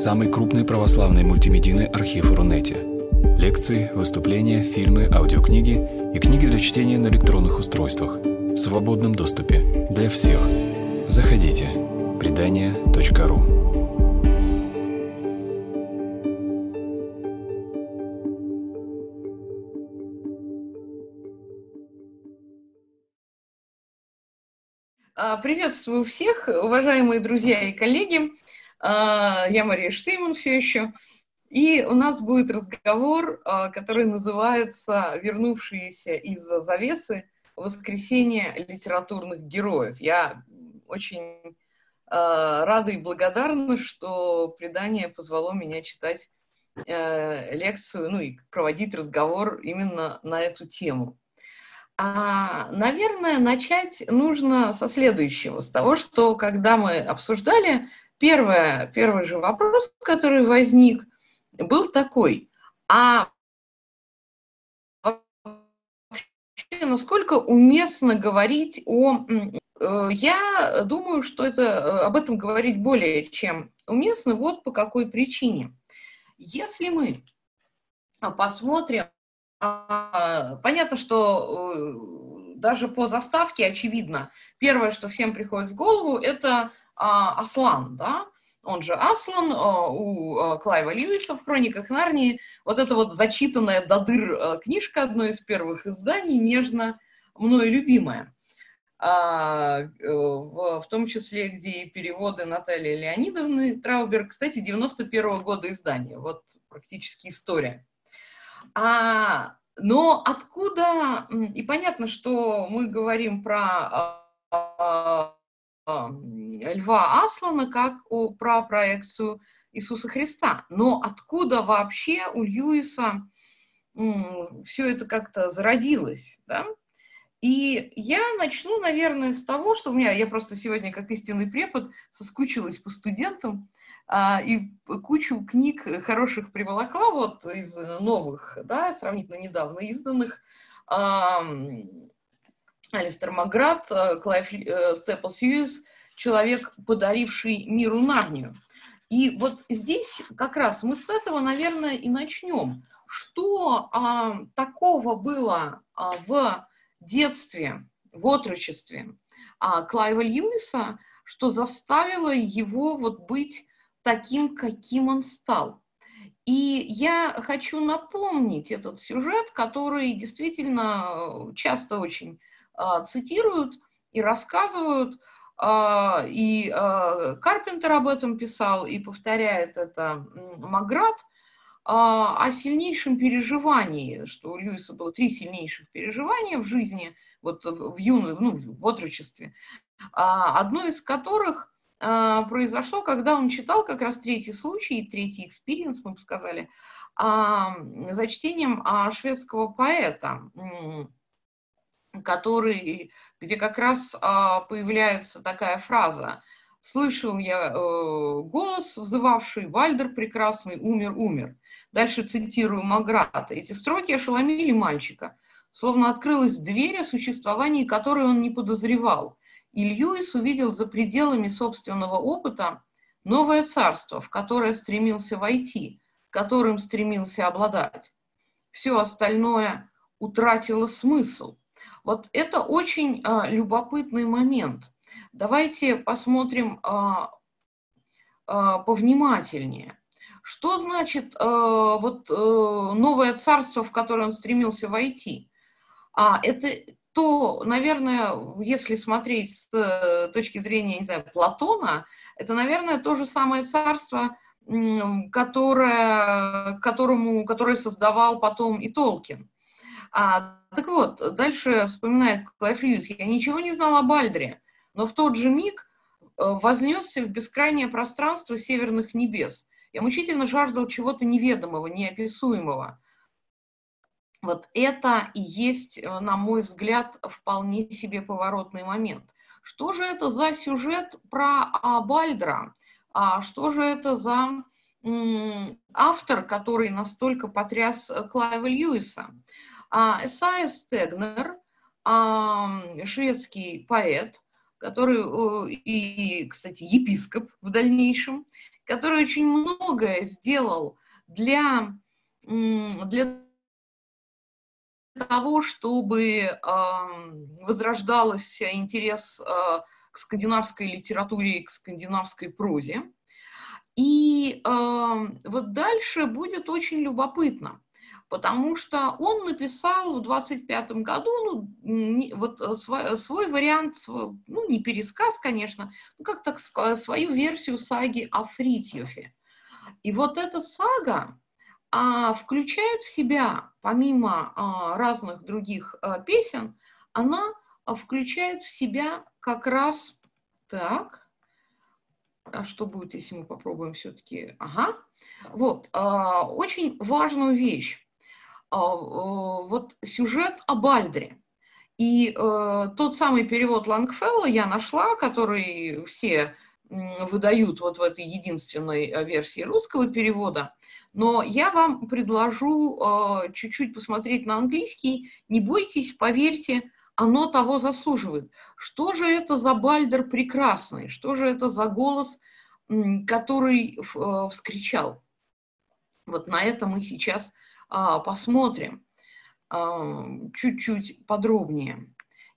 самый крупный православный мультимедийный архив Рунете. Лекции, выступления, фильмы, аудиокниги и книги для чтения на электронных устройствах в свободном доступе для всех. Заходите. Предания.ру А, приветствую всех, уважаемые друзья и коллеги. А, я Мария Штейман все еще. И у нас будет разговор, а, который называется «Вернувшиеся из-за завесы. Воскресение литературных героев». Я очень рада и благодарна, что предание позвало меня читать э, лекцию, ну и проводить разговор именно на эту тему. А, наверное, начать нужно со следующего, с того, что когда мы обсуждали, первое, первый же вопрос, который возник, был такой, а насколько уместно говорить о... Э, я думаю, что это, э, об этом говорить более чем уместно, вот по какой причине. Если мы посмотрим а, понятно, что э, даже по заставке очевидно, первое, что всем приходит в голову, это Аслан, да, он же Аслан, а, у Клайва Льюиса в «Хрониках Нарнии», вот эта вот зачитанная до дыр книжка, одно из первых изданий, нежно мною любимая. Э, в, том числе, где и переводы Натальи Леонидовны Трауберг, кстати, 91 -го года издания, вот практически история. А, но откуда, и понятно, что мы говорим про а, а, а, Льва Аслана как о, про проекцию Иисуса Христа. Но откуда вообще у Льюиса все это как-то зародилось, да? И я начну, наверное, с того, что у меня, я просто сегодня, как истинный препод, соскучилась по студентам, а, и кучу книг хороших приволокла, вот из новых, да, сравнительно недавно изданных. А, Алистер Макграт, э, Клайв э, Степлс Льюис, человек, подаривший миру Нарнию. И вот здесь как раз мы с этого, наверное, и начнем. Что а, такого было а, в детстве, в отрочестве а, Клайва Льюиса, что заставило его вот быть таким, каким он стал. И я хочу напомнить этот сюжет, который действительно э, часто очень цитируют и рассказывают. Э, и э, Карпентер об этом писал, и повторяет это Маград, о сильнейшем переживании, что у Льюиса было три сильнейших переживания в жизни, вот в юном, ну, в отрочестве, одно из которых а, произошло, когда он читал как раз третий случай, третий experience, мы бы сказали, за чтением а, шведского поэта, который, где как раз а, появляется такая фраза «Слышал я э, голос, взывавший «Бальдер прекрасный, умер, умер». Дальше цитирую Макграта. Эти строки ошеломили мальчика, словно открылась дверь, о существовании которой он не подозревал – и Льюис увидел за пределами собственного опыта новое царство, в которое стремился войти, которым стремился обладать. Все остальное утратило смысл. Вот это очень а, любопытный момент. Давайте посмотрим а, а, повнимательнее. Что значит а, вот а, новое царство, в которое он стремился войти? А, это то, наверное, если смотреть с э, точки зрения, не знаю, Платона, это, наверное, то же самое царство, которое, которому, которое создавал потом и Толкин. А, так вот, дальше вспоминает Клайф Льюис, я ничего не знал о Бальдре, но в тот же миг э, вознесся в бескрайнее пространство северных небес. Я мучительно жаждал чего-то неведомого, неописуемого. Вот это и есть, э, на мой взгляд, вполне себе поворотный момент. Что же это за сюжет про Бальдра? А что же это за автор, который настолько потряс э, Клайва Льюиса? А, Эсайя Стегнер, а, шведский поэт, который и, кстати, епископ в дальнейшем, который очень многое сделал для, для того, чтобы возрождался интерес а, к скандинавской литературе и к скандинавской прозе. И вот дальше будет очень любопытно потому что он написал в 25 году ну, не, вот э, свой, свой вариант, свой, ну, не пересказ, конечно, ну, как так свою версию саги о Фритьёфе. И вот эта сага а, включает в себя, помимо а, разных других а, песен, она включает в себя как раз так, а что будет, если мы попробуем все-таки? Ага. Вот, э, очень важную вещь. А, вот сюжет о Бальдре. И э, тот самый перевод Лангфелла я нашла, который все выдают вот в этой единственной э, версии русского перевода. Но я вам предложу э, чуть-чуть посмотреть на английский. Не бойтесь, поверьте, оно того заслуживает. Что же это за Бальдер прекрасный? Что же это за голос, который э, вскричал? Вот на это мы сейчас а, посмотрим а, чуть-чуть подробнее.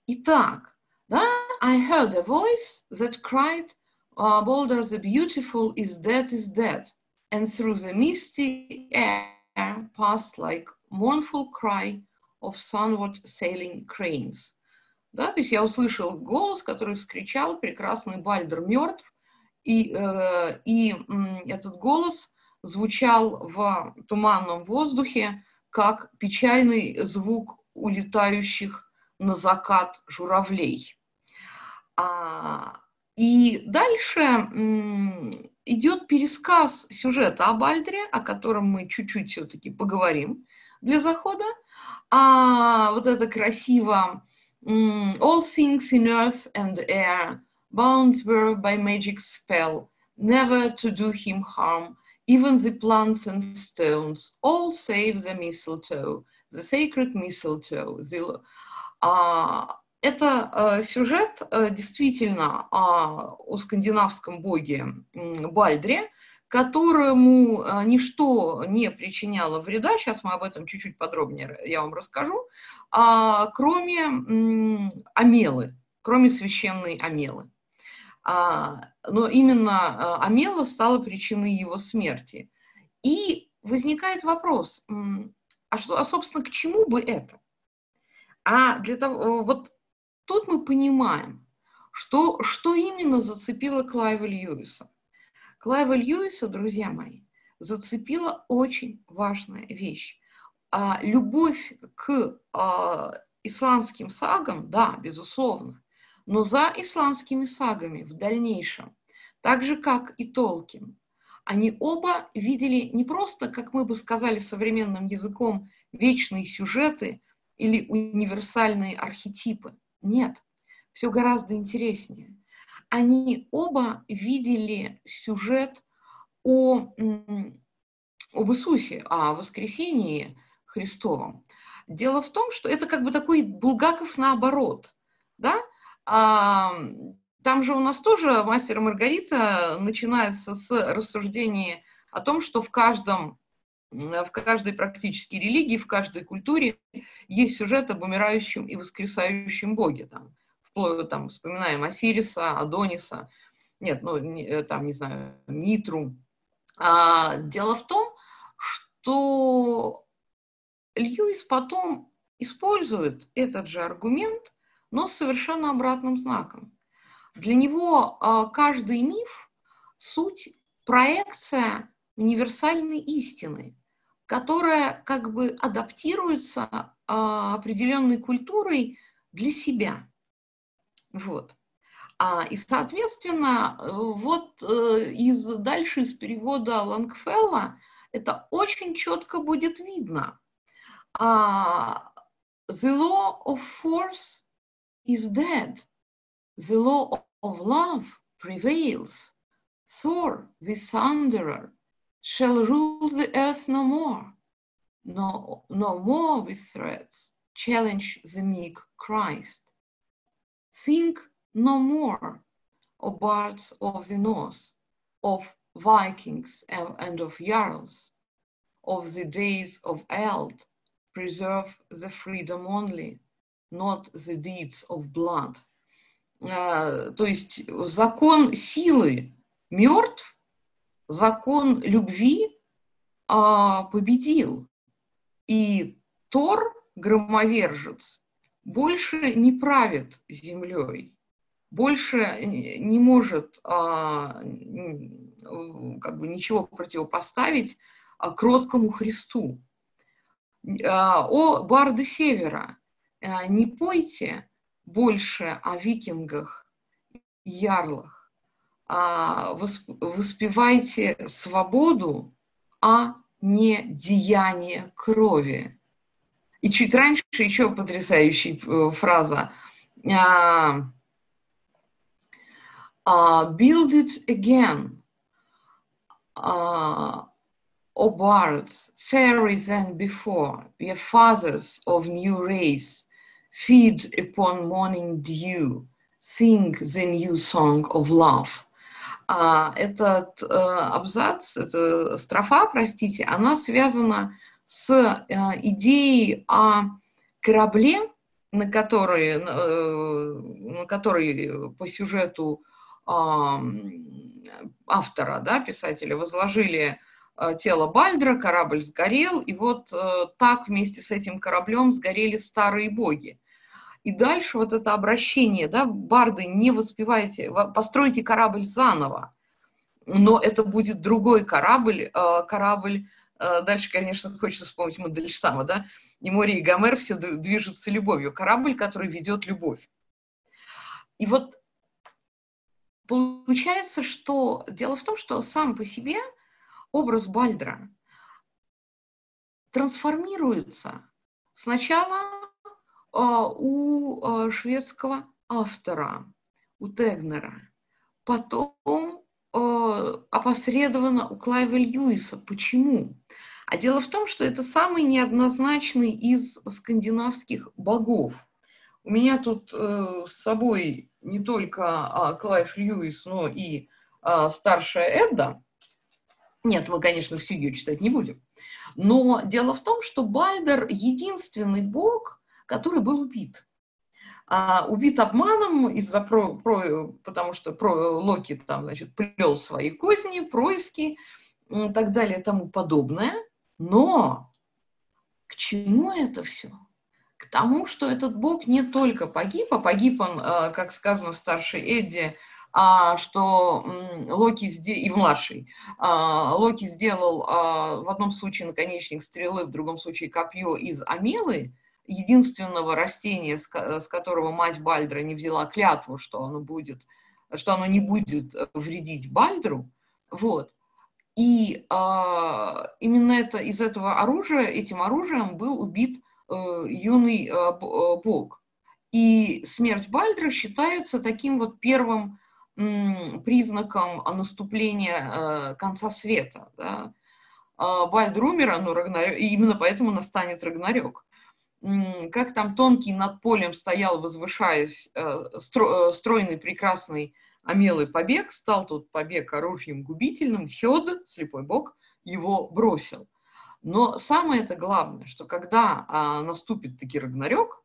Итак, да, I heard a voice that cried, uh, Boulder the beautiful is dead, is dead, and through the misty air passed like mournful cry of sunward sailing cranes. Да, то есть я услышал голос, который вскричал «Прекрасный Бальдер мертв», и, э, и э, этот голос звучал в туманном воздухе, как печальный звук улетающих на закат журавлей. А, и дальше идет пересказ сюжета об Альдре, о котором мы чуть-чуть все-таки поговорим для захода. А вот это красиво All things in earth and air, bound were by magic spell, never to do him harm, even the plants and stones, all save the mistletoe, the sacred mistletoe. The, а, это а, сюжет а, действительно о, о скандинавском боге Бальдре, которому а, ничто не причиняло вреда, сейчас мы об этом чуть-чуть подробнее я вам расскажу, а, кроме Амелы, кроме священной Амелы. А, но именно а, Амела стала причиной его смерти. И возникает вопрос, а, что, а собственно, к чему бы это? А для того, вот тут мы понимаем, что, что именно зацепило Клайва Льюиса. Клайва Льюиса, друзья мои, зацепила очень важная вещь. А, любовь к а, исландским сагам, да, безусловно, но за исландскими сагами в дальнейшем, так же как и Толкин, они оба видели не просто, как мы бы сказали современным языком, вечные сюжеты или универсальные архетипы. Нет, все гораздо интереснее. Они оба видели сюжет о, об Иисусе, о воскресении Христовом. Дело в том, что это как бы такой Булгаков наоборот. Да? А, там же у нас тоже «Мастер и Маргарита» начинается с рассуждения о том, что в каждом в каждой практически религии, в каждой культуре есть сюжет об умирающем и воскресающем боге. Там, вплоть, там, вспоминаем Осириса, Адониса, нет, ну, не, там, не знаю, Митру. А, дело в том, что Льюис потом использует этот же аргумент но с совершенно обратным знаком. Для него а, каждый миф – суть проекция универсальной истины, которая как бы адаптируется а, определенной культурой для себя. Вот. А, и, соответственно, вот э, из, дальше из перевода Лангфелла это очень четко будет видно. The law of force is dead. The law of love prevails. Thor, the thunderer, shall rule the earth no more. No, no more with threats challenge the meek Christ. Think no more, O bards of the north, of Vikings and of Jarls, of the days of Eld, preserve the freedom only, not the deeds of blood. Uh, то есть закон силы мертв, закон любви uh, победил. И Тор, громовержец, больше не правит землей, больше не может а, как бы ничего противопоставить а, кроткому Христу. А, о, барды Севера, а, не пойте больше о викингах, ярлах, а воспевайте свободу, а не деяние крови. И чуть раньше еще потрясающая э, фраза. Uh, build it again. Uh, O bards, fairer than before, ye fathers of new race, feed upon morning dew, sing the new song of love. Uh, этот uh, абзац, эта строфа, простите, она связана с э, идеей о корабле, на который, э, на который по сюжету автора, да, писателя, возложили э, тело Бальдра, корабль сгорел, и вот так вместе с этим кораблем сгорели старые боги. И дальше вот это обращение, да, барды, не воспевайте, постройте корабль заново, но это будет другой корабль, корабль Э, дальше, конечно, хочется вспомнить Мандельштама, да? И море, и Гомер все движется любовью. Корабль, который ведет любовь. И вот получается, что дело в том, что сам по себе образ Бальдра трансформируется сначала э, у э, шведского автора, у Тегнера, потом опосредованно у Клайва Льюиса. Почему? А дело в том, что это самый неоднозначный из скандинавских богов. У меня тут э, с собой не только а, Клайв Льюис, но и а, старшая Эдда. Нет, мы, конечно, всю ее читать не будем. Но дело в том, что Бальдер единственный бог, который был убит. А, убит обманом из-за про, про, потому что про Локи там, значит, плел свои козни, происки и так далее тому подобное. Но к чему это все? К тому, что этот бог не только погиб, а погиб он, э, как сказано в старшей Эдди, а, что Локи сделал, и в младшей, а, Локи сделал а, в одном случае наконечник стрелы, в другом случае копье из амелы, единственного растения, с которого мать Бальдра не взяла клятву, что оно будет, что оно не будет вредить Бальдру, вот. И а, именно это, из этого оружия, этим оружием был убит а, юный а, бог. И смерть Бальдра считается таким вот первым м, признаком наступления а, конца света. Да? А, Бальдр умер, а, ну, Рагнарёк, и именно поэтому настанет Рагнарёк. Как там тонкий над полем стоял, возвышаясь, стройный, прекрасный Амелый побег, стал тут побег оружием губительным, Хёд, слепой бог, его бросил. Но самое это главное, что когда а, наступит таки Рагнарёк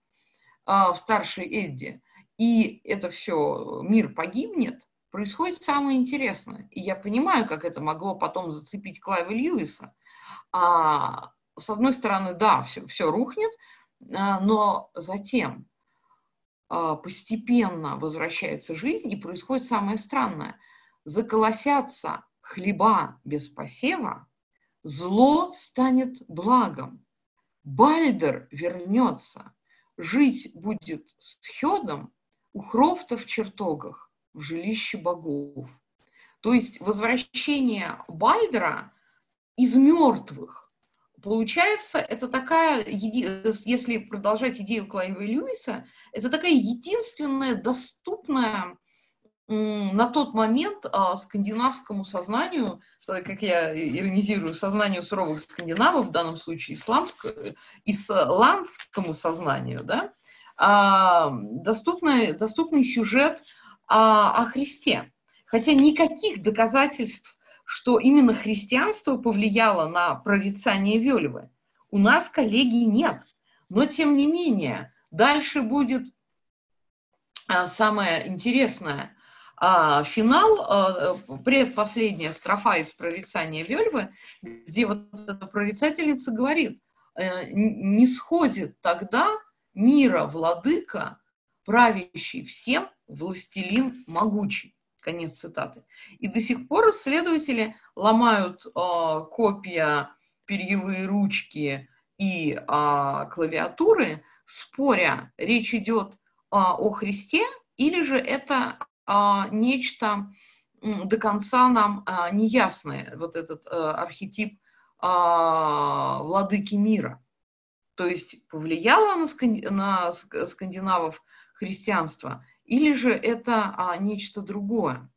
а, в старшей Эдде, и это все, мир погибнет, происходит самое интересное. И я понимаю, как это могло потом зацепить Клайва Льюиса. А, с одной стороны, да, все, все рухнет, но затем а, постепенно возвращается жизнь, и происходит самое странное. Заколосятся хлеба без посева, зло станет благом. Бальдер вернется, жить будет с Хедом у Хрофта в чертогах, в жилище богов. То есть возвращение Бальдера из мертвых Получается, это такая, если продолжать идею Клайва Льюиса, это такая единственная доступная на тот момент а, скандинавскому сознанию, как я иронизирую, сознанию суровых скандинавов, в данном случае исламскому, исландскому сознанию, да, а, доступный, доступный сюжет о, о Христе. Хотя никаких доказательств что именно христианство повлияло на прорицание Вельвы. У нас, коллеги, нет. Но, тем не менее, дальше будет а, самое интересное. А, финал, а, предпоследняя строфа из прорицания Вельвы, где вот эта прорицательница говорит, э, не сходит тогда мира владыка, правящий всем, властелин могучий. Конец цитаты. И до сих пор исследователи ломают э, копия, перьевые ручки и э, клавиатуры, споря, речь идет э, о Христе или же это э, нечто до конца нам э, неясное, вот этот э, архетип э, владыки мира. То есть повлияло на, сканди... на скандинавов христианство или же это а, нечто другое.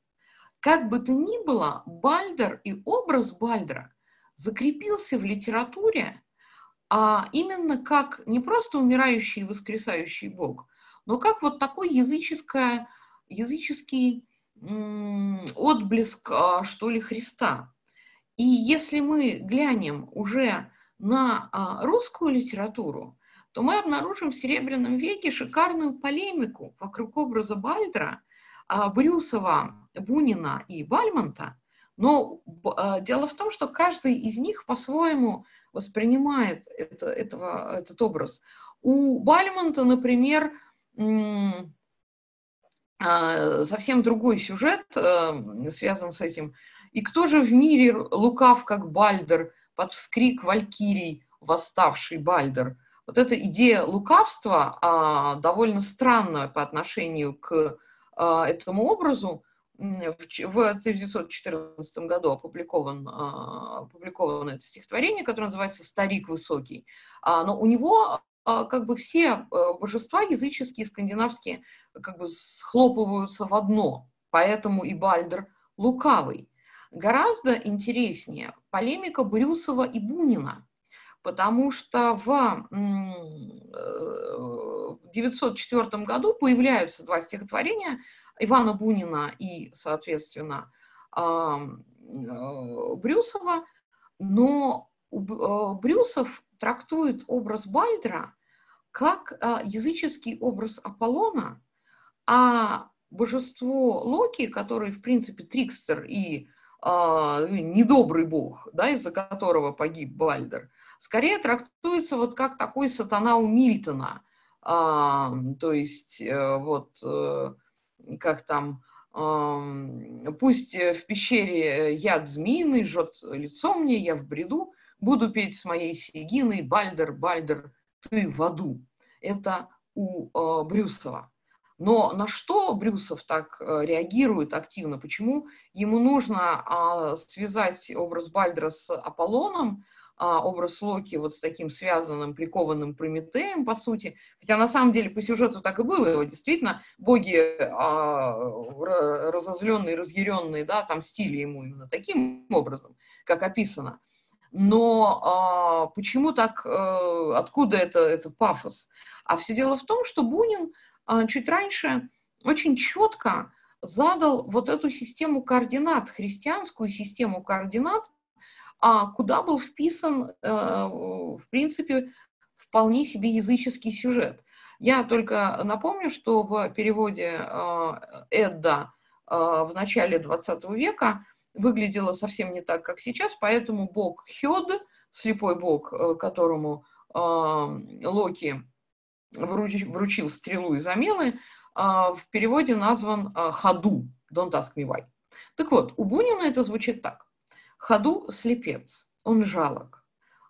Как бы то ни было, Бальдер и образ Бальдера закрепился в литературе а именно как не просто умирающий и воскресающий Бог, но как вот такой языческое, языческий отблеск, а, что ли, Христа. И если мы глянем уже на а, русскую литературу, то мы обнаружим в Серебряном веке шикарную полемику вокруг образа Бальдра, а, Брюсова, Бунина и Бальмонта. Но а, дело в том, что каждый из них по-своему воспринимает это, этого, этот образ. У Бальмонта, например, а, совсем другой сюжет связан с этим. И кто же в мире лукав, как Бальдер, под вскрик валькирий, восставший Бальдер – вот эта идея лукавства а, довольно странная по отношению к а, этому образу. В, в 1914 году опубликован, а, опубликовано это стихотворение, которое называется «Старик высокий». Но у него как бы все а, божества языческие, скандинавские, как бы схлопываются в одно. Поэтому и Бальдер лукавый. Гораздо интереснее полемика Брюсова и Бунина – потому что в 1904 э, году появляются два стихотворения Ивана Бунина и, соответственно, э, Брюсова, но э, Брюсов трактует образ Бальдра как языческий образ Аполлона, а божество Локи, который, в принципе, трикстер и недобрый бог, да, из-за которого погиб Бальдер, скорее трактуется вот как такой сатана у Мильтона. А, то есть э, вот э, как там, пусть в пещере яд змеиный жжет лицо мне, я в бреду, буду петь с моей Сигиной, Бальдер, Бальдер, ты в аду. Это у э, Брюсова. Но на что Брюсов так реагирует активно? Почему ему нужно а, связать образ Бальдера с Аполлоном, образ Локи вот с таким связанным, прикованным Прометеем, по сути. Хотя на самом деле по сюжету так и было. Его действительно боги а, разозленные, разъяренные, да, там стили ему именно таким образом, как описано. Но а, почему так, а, откуда это, этот пафос? А все дело в том, что Бунин а, чуть раньше очень четко задал вот эту систему координат, христианскую систему координат, а куда был вписан, э, в принципе, вполне себе языческий сюжет. Я только напомню, что в переводе э, Эдда э, в начале 20 века выглядело совсем не так, как сейчас, поэтому бог Хёд, слепой бог, которому Локи вручил стрелу из Амелы, в переводе назван Хаду, Don't ask me why. Так вот, у Бунина это звучит так ходу слепец, он жалок.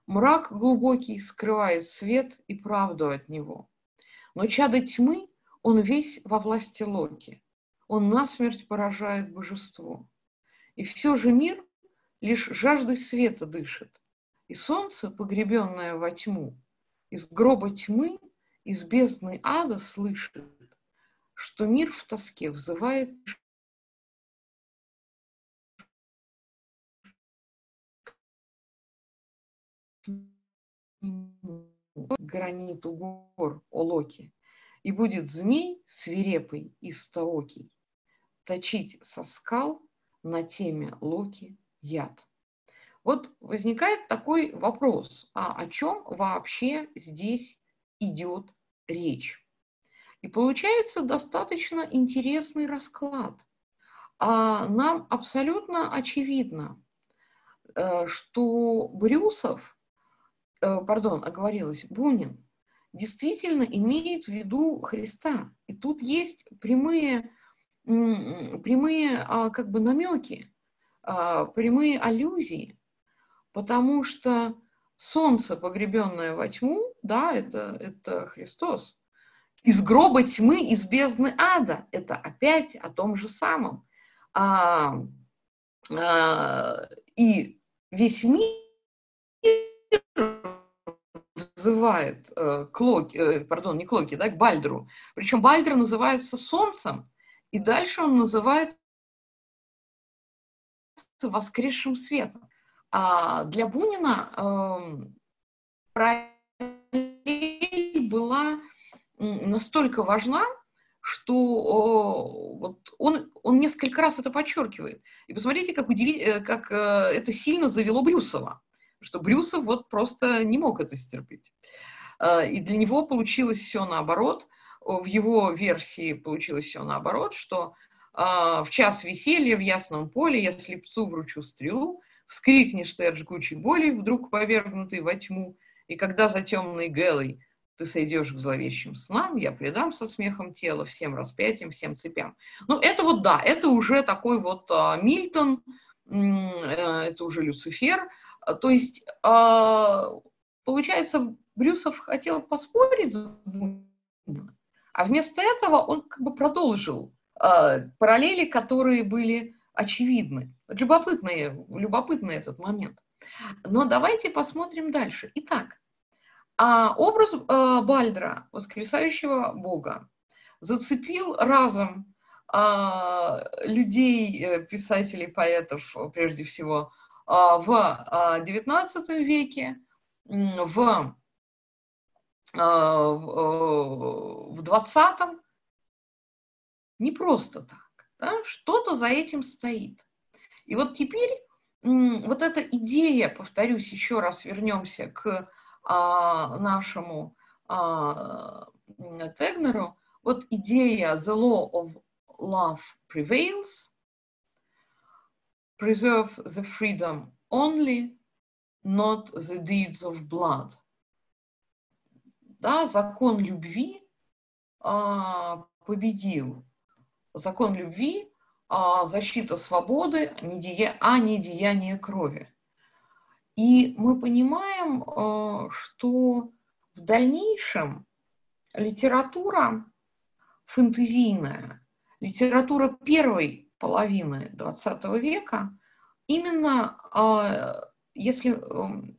Мрак глубокий скрывает свет и правду от него. Но чадо тьмы, он весь во власти Локи. Он насмерть поражает божество. И все же мир лишь жаждой света дышит. И солнце, погребенное во тьму, из гроба тьмы, из бездны ада слышит, что мир в тоске взывает граниту гор, о Локи, и будет змей свирепый и стоокий точить со скал на теме Локи яд. Вот возникает такой вопрос, а о чем вообще здесь идет речь? И получается достаточно интересный расклад. А нам абсолютно очевидно, э, что Брюсов, пардон, оговорилась, Бунин, действительно имеет в виду Христа. И тут есть прямые, прямые а, как бы намеки, а, прямые аллюзии, потому что солнце, погребенное во тьму, да, это, это Христос. Из гроба тьмы, из бездны ада, это опять о том же самом. А, а, и весь мир взывает э, к Локи, э, пардон, не к Локи, да, к Бальдру. Причем Бальдр называется Солнцем, и дальше он называется воскресшим светом. А для Бунина э, параллель была настолько важна, что о, вот он, он несколько раз это подчеркивает. И посмотрите, как, удиви, э, как э, это сильно завело Брюсова что Брюсов вот просто не мог это стерпеть. А, и для него получилось все наоборот. В его версии получилось все наоборот, что а, в час веселья в ясном поле я слепцу вручу стрелу, вскрикнешь ты от жгучей боли, вдруг повергнутый во тьму, и когда за темной гелой ты сойдешь к зловещим снам, я предам со смехом тело всем распятиям, всем цепям. Ну, это вот да, это уже такой вот а, Мильтон, э, это уже Люцифер, то есть, а, получается, Брюсов хотел поспорить с Бунина, а вместо этого он как бы продолжил а, параллели, которые были очевидны. Любопытный, любопытный этот момент. Но давайте посмотрим дальше. Итак, образ Бальдра, воскресающего Бога, зацепил разом людей, э, писателей, поэтов, прежде всего, а, в XIX а, веке, в, а, в XX не просто так. Да? Что-то за этим стоит. И вот теперь вот эта идея, повторюсь еще раз, вернемся к а, нашему а, Тегнеру, вот идея the law of love prevails, preserve the freedom only, not the deeds of blood. Да, закон любви а, победил. Закон любви, а, защита свободы, а не, дея, а не деяние крови. И мы понимаем, а, что в дальнейшем литература фэнтезийная, литература первой половины XX века, именно а, если эм,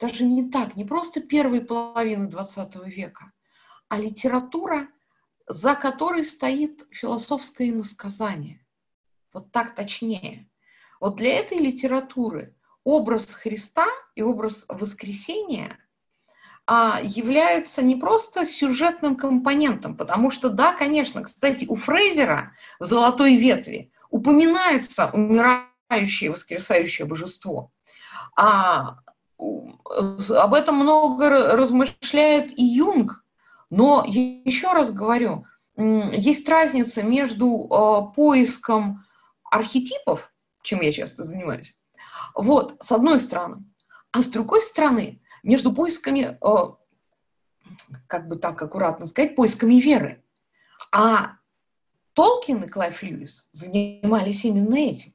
даже не так, не просто первой половины XX века, а литература, за которой стоит философское иносказание. Вот так точнее. Вот для этой литературы образ Христа и образ воскресения а, являются не просто сюжетным компонентом, потому что, да, конечно, кстати, у Фрейзера в «Золотой ветви» упоминается умирающее воскресающее божество. А об этом много размышляет и Юнг, но еще раз говорю, есть разница между э, поиском архетипов, чем я часто занимаюсь, вот, с одной стороны, а с другой стороны, между поисками, э, как бы так аккуратно сказать, поисками веры. А Толкин и Клайв Льюис занимались именно этим.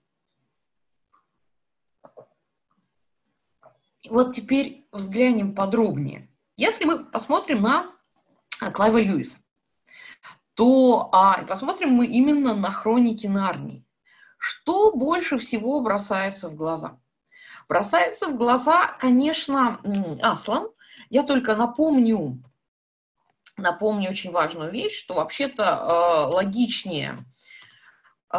Вот теперь взглянем подробнее. Если мы посмотрим на Клайва Льюиса, то а, посмотрим мы именно на хроники Нарнии. Что больше всего бросается в глаза? Бросается в глаза, конечно, Аслан. Я только напомню, напомню очень важную вещь, что вообще-то э, логичнее э,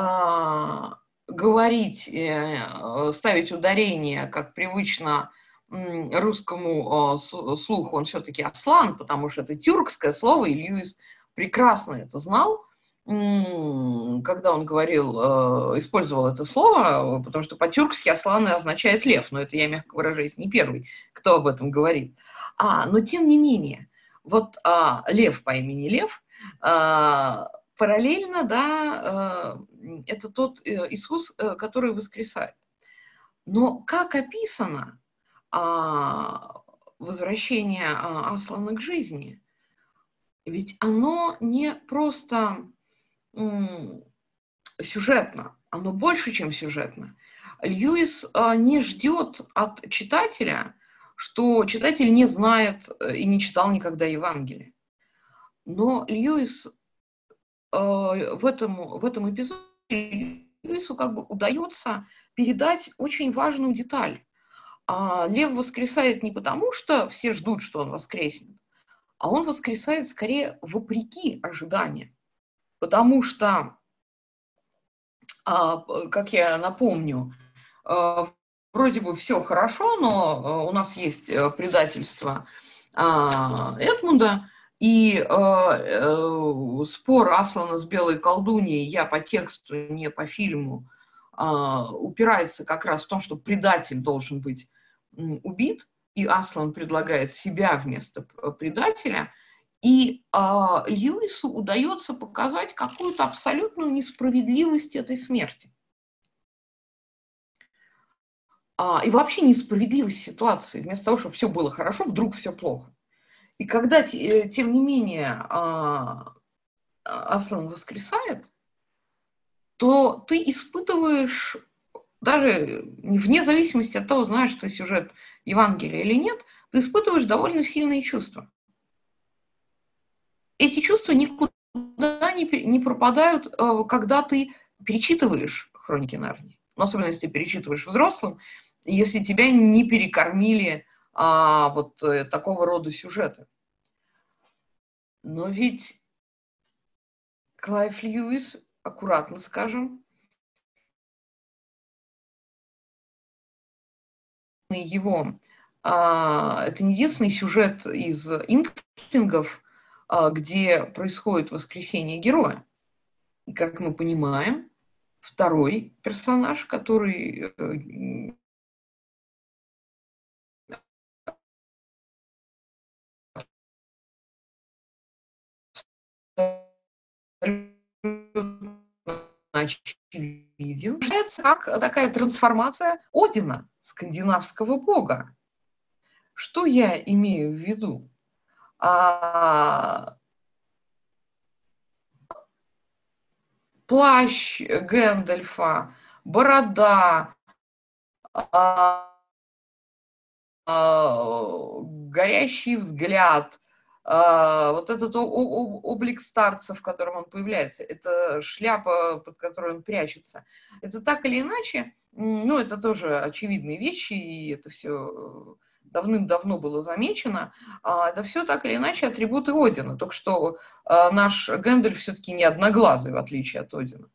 говорить, э, ставить ударение, как привычно э, русскому э, слуху, он все-таки Аслан, потому что это тюркское слово, и Льюис прекрасно это знал, э, когда он говорил, э, использовал это слово, потому что по-тюркски асланы означает лев, но это я, мягко выражаясь, не первый, кто об этом говорит. А, но тем не менее, вот а, лев по имени Лев, а, параллельно, да, это тот Иисус, который воскресает. Но как описано возвращение Аслана к жизни – ведь оно не просто сюжетно, оно больше, чем сюжетно. Льюис а, не ждет от читателя, что читатель не знает э, и не читал никогда Евангелие. Но Льюис а, в этом, в этом эпизоде Льюису как бы удается передать очень важную деталь. А, Лев воскресает не потому, что все ждут, что он воскреснет, а он воскресает скорее вопреки ожиданиям. Потому что, а, как я напомню, а, вроде бы все хорошо, но а, у нас есть э, предательство Эдмунда, и э, спор Аслана с белой колдуньей, я по тексту, не по фильму, упирается как раз в том, что предатель должен быть убит, и Аслан предлагает себя вместо э, предателя, и а, Льюису удается показать какую-то абсолютную несправедливость этой смерти. А, и вообще несправедливость ситуации. Вместо того, чтобы все было хорошо, вдруг все плохо. И когда, э, тем не менее, а, Аслан воскресает, то ты испытываешь даже вне зависимости от того, знаешь ты сюжет Евангелия или нет, ты испытываешь довольно сильные чувства. Эти чувства никуда не, не пропадают, э, когда ты перечитываешь хроники Нарнии. Ну, особенно если ты перечитываешь взрослым, если тебя не перекормили а, вот а, такого рода сюжеты. Но ведь Клайв Льюис, аккуратно скажем, его, а, это не единственный сюжет из инклингов, а, где происходит воскресение героя. И, как мы понимаем, второй персонаж, который очевиден, как такая трансформация Одина, скандинавского бога. Что я имею в виду? А, плащ Гэндальфа, борода, а, а, горящий взгляд, вот этот облик старца, в котором он появляется, это шляпа, под которой он прячется, это так или иначе, ну, это тоже очевидные вещи, и это все давным-давно было замечено, а, это все так или иначе атрибуты Одина, только что а, наш Гэндальф все-таки не одноглазый, в отличие от Одина.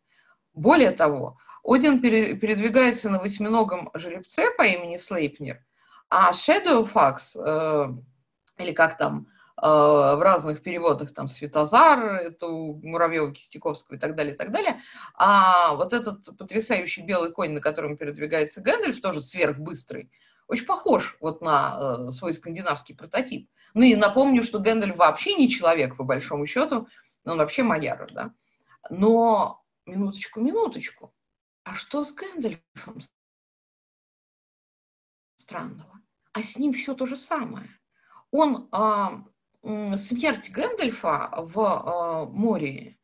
Более того, Один передвигается на восьминогом жеребце по имени Слейпнир, а Shadowfax, э, или как там, в разных переводах, там, Светозар, это у Муравьева, Кистяковского и так далее, и так далее. А вот этот потрясающий белый конь, на котором передвигается Гэндальф, тоже сверхбыстрый, очень похож вот на э, свой скандинавский прототип. Ну и напомню, что Гэндальф вообще не человек, по большому счету, он вообще Маяра, да. Но, минуточку, минуточку, а что с Гэндальфом странного? А с ним все то же самое. Он а, смерть Гэндальфа в э, море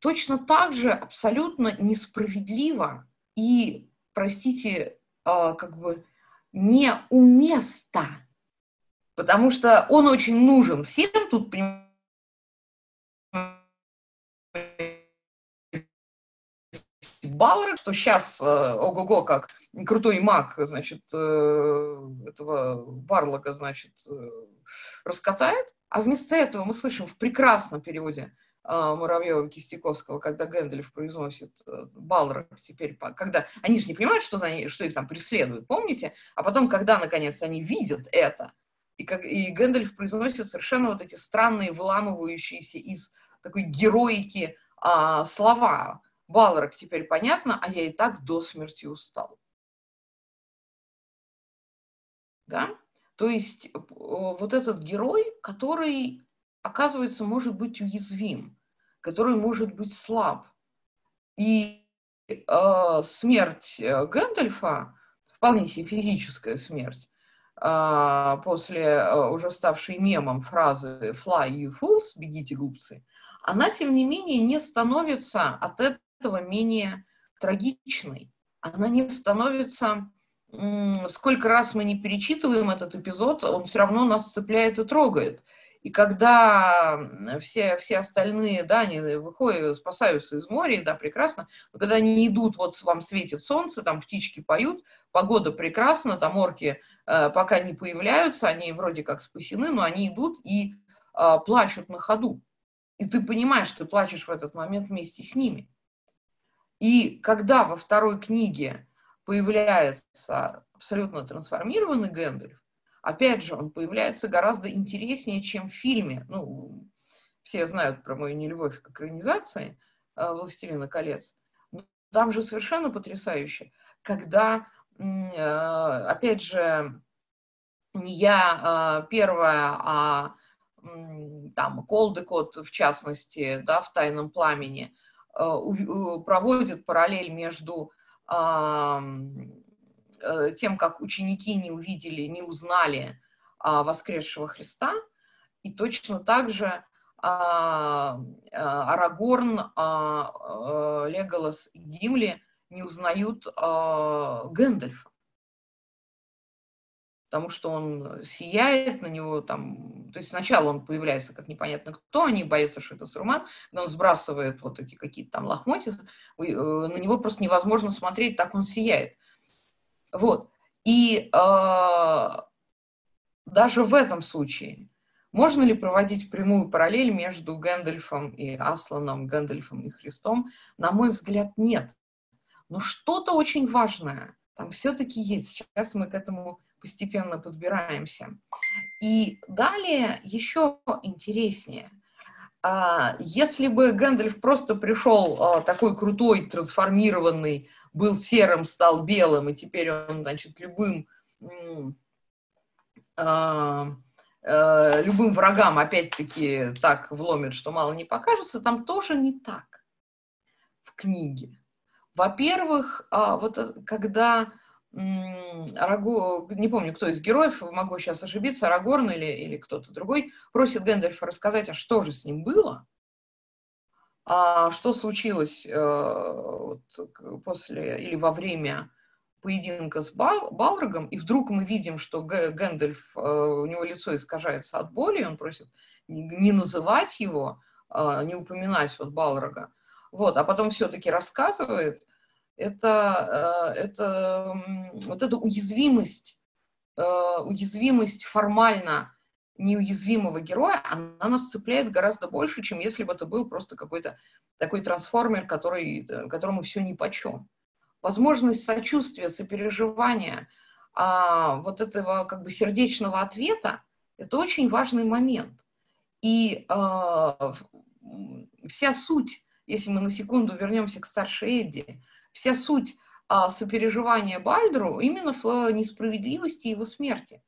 точно так же абсолютно несправедлива и, простите, э, как бы неуместна, потому что он очень нужен всем тут, понимаете, Баллар, что сейчас э, ого-го как крутой маг, значит, э, этого Барлога, значит, э, раскатает, а вместо этого мы слышим в прекрасном переводе э, Муравьева Кистяковского, когда Гэндальф произносит э, Балрог теперь, когда они же не понимают, что, за ней, что их там преследуют, помните? А потом, когда, наконец, они видят это, и, как, и Гэндальф произносит совершенно вот эти странные, выламывающиеся из такой героики а, слова. Балрог теперь понятно, а я и так до смерти устал. Да? То есть вот этот герой, который, оказывается, может быть уязвим, который может быть слаб. И э, смерть э, Гэндальфа, вполне себе физическая смерть, э, после э, уже ставшей мемом фразы «fly, you fools», «бегите, глупцы», она, тем не менее, не становится от этого менее трагичной. Она не становится сколько раз мы не перечитываем этот эпизод, он все равно нас цепляет и трогает. И когда все, все остальные, да, они выходят, спасаются из моря, да, прекрасно, но когда они идут, вот вам светит солнце, там птички поют, погода прекрасна, там орки э, пока не появляются, они вроде как спасены, но они идут и э, плачут на ходу. И ты понимаешь, ты плачешь в этот момент вместе с ними. И когда во второй книге появляется абсолютно трансформированный Гэндальф, опять же, он появляется гораздо интереснее, чем в фильме. Ну, все знают про мою нелюбовь к экранизации э, «Властелина колец». Но там же совершенно потрясающе, когда, э, опять же, не я э, первая, а там Колдекот, в частности, да, в «Тайном пламени», проводит параллель между Э, тем, как ученики не увидели, не узнали а, воскресшего Христа, и точно так же а, а, Арагорн, Леголас и Гимли не узнают Гэндальфа, потому что он сияет на него там, то есть сначала он появляется как непонятно кто, они боятся, что это Саруман, когда он сбрасывает вот эти какие-то там лохмотья, э, на него просто невозможно смотреть, так он сияет. Вот. И э, даже в этом случае можно ли проводить прямую параллель между Гэндальфом и Асланом, Гэндальфом и Христом? На мой взгляд, нет. Но что-то очень важное там все-таки есть. Сейчас мы к этому постепенно подбираемся. И далее еще интереснее. А, если бы Гэндальф просто пришел а, такой крутой, трансформированный, был серым, стал белым, и теперь он, значит, любым, э, э, любым врагам опять-таки так вломит, что мало не покажется, там тоже не так в книге. Во-первых, э, вот когда Арагу, не помню, кто из героев, могу сейчас ошибиться, Арагорн или, или кто-то другой, просит Гэндальфа рассказать, а что же с ним было, а что случилось э, после или во время поединка с Бал, Балрогом, и вдруг мы видим, что Гэндальф, э, у него лицо искажается от боли, он просит не называть его, э, не упоминать вот Балрога, вот, а потом все-таки рассказывает, это, это вот эта уязвимость, уязвимость формально неуязвимого героя, она нас цепляет гораздо больше, чем если бы это был просто какой-то такой трансформер, который, э, которому все ни по чем. Возможность сочувствия, сопереживания, а, вот этого как бы сердечного ответа, это очень важный момент. И а, вся суть, если мы на секунду вернемся к старшей Эдди, вся суть а, сопереживания Бальдру именно в несправедливости его смерти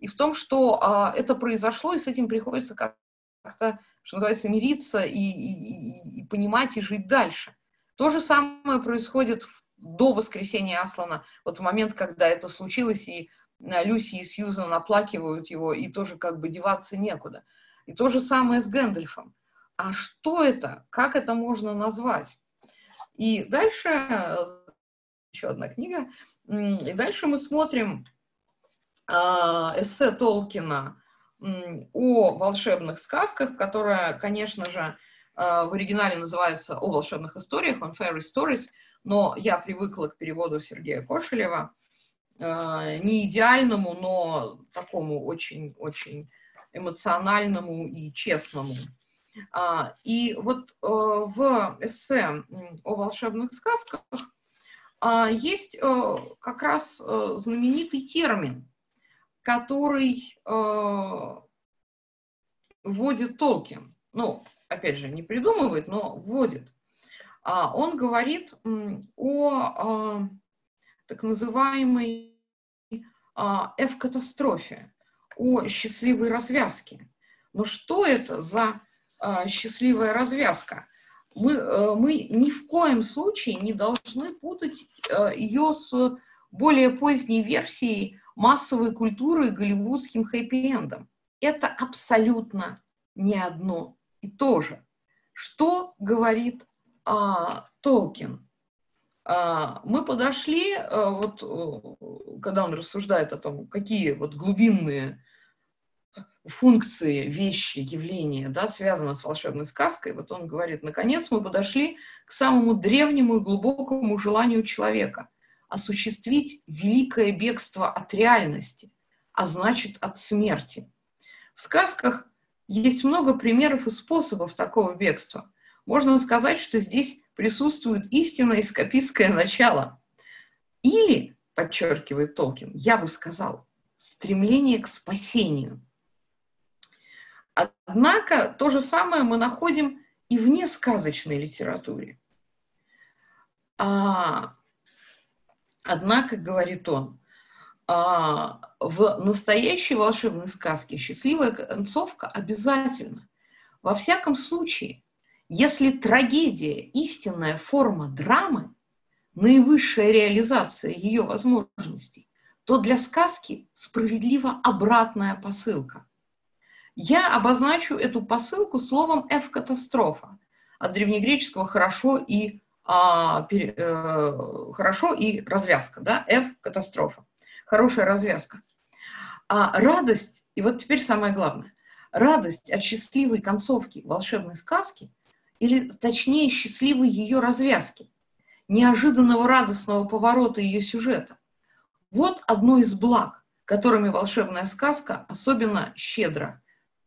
и в том, что а, это произошло, и с этим приходится как-то, что называется, мириться и, и, и понимать, и жить дальше. То же самое происходит до воскресения Аслана, вот в момент, когда это случилось, и а, Люси и Сьюзан оплакивают его, и тоже как бы деваться некуда. И то же самое с Гэндальфом. А что это? Как это можно назвать? И дальше, еще одна книга, и дальше мы смотрим а, эссе Толкина о волшебных сказках, которая, конечно же, а, в оригинале называется «О волшебных историях», on fairy stories, но я привыкла к переводу Сергея Кошелева, не идеальному, но такому очень-очень эмоциональному и честному. И вот в эссе о волшебных сказках есть как раз знаменитый термин который э, вводит Толкин. Ну, опять же, не придумывает, но вводит. А, он говорит о а, так называемой а, F-катастрофе, о счастливой развязке. Но что это за счастливая развязка? Мы, э, мы ни в коем случае не должны путать э, ее с более поздней версией массовой культуры и голливудским хэппи-эндом. Это абсолютно не одно и то же. Что говорит а, Толкин? А, мы подошли, а, вот, когда он рассуждает о том, какие вот глубинные функции, вещи, явления, да, связаны с волшебной сказкой, вот он говорит, наконец мы подошли к самому древнему и глубокому желанию человека – осуществить великое бегство от реальности, а значит от смерти. В сказках есть много примеров и способов такого бегства. Можно сказать, что здесь присутствует истинное скопистское начало. Или, подчеркивает Толкин, я бы сказал, стремление к спасению. Однако то же самое мы находим и вне сказочной литературе. А, однако, говорит он, а, в настоящей волшебной сказке счастливая концовка обязательно. Во всяком случае, если трагедия – истинная форма драмы, наивысшая реализация ее возможностей, то для сказки справедлива обратная посылка. Я обозначу эту посылку словом «F-катастрофа» от древнегреческого «хорошо» и, а, пере, э, «хорошо» и «развязка», да, F-катастрофа хорошая развязка. А радость, и вот теперь самое главное, радость от счастливой концовки волшебной сказки, или точнее счастливой ее развязки, неожиданного радостного поворота ее сюжета. Вот одно из благ, которыми волшебная сказка особенно щедро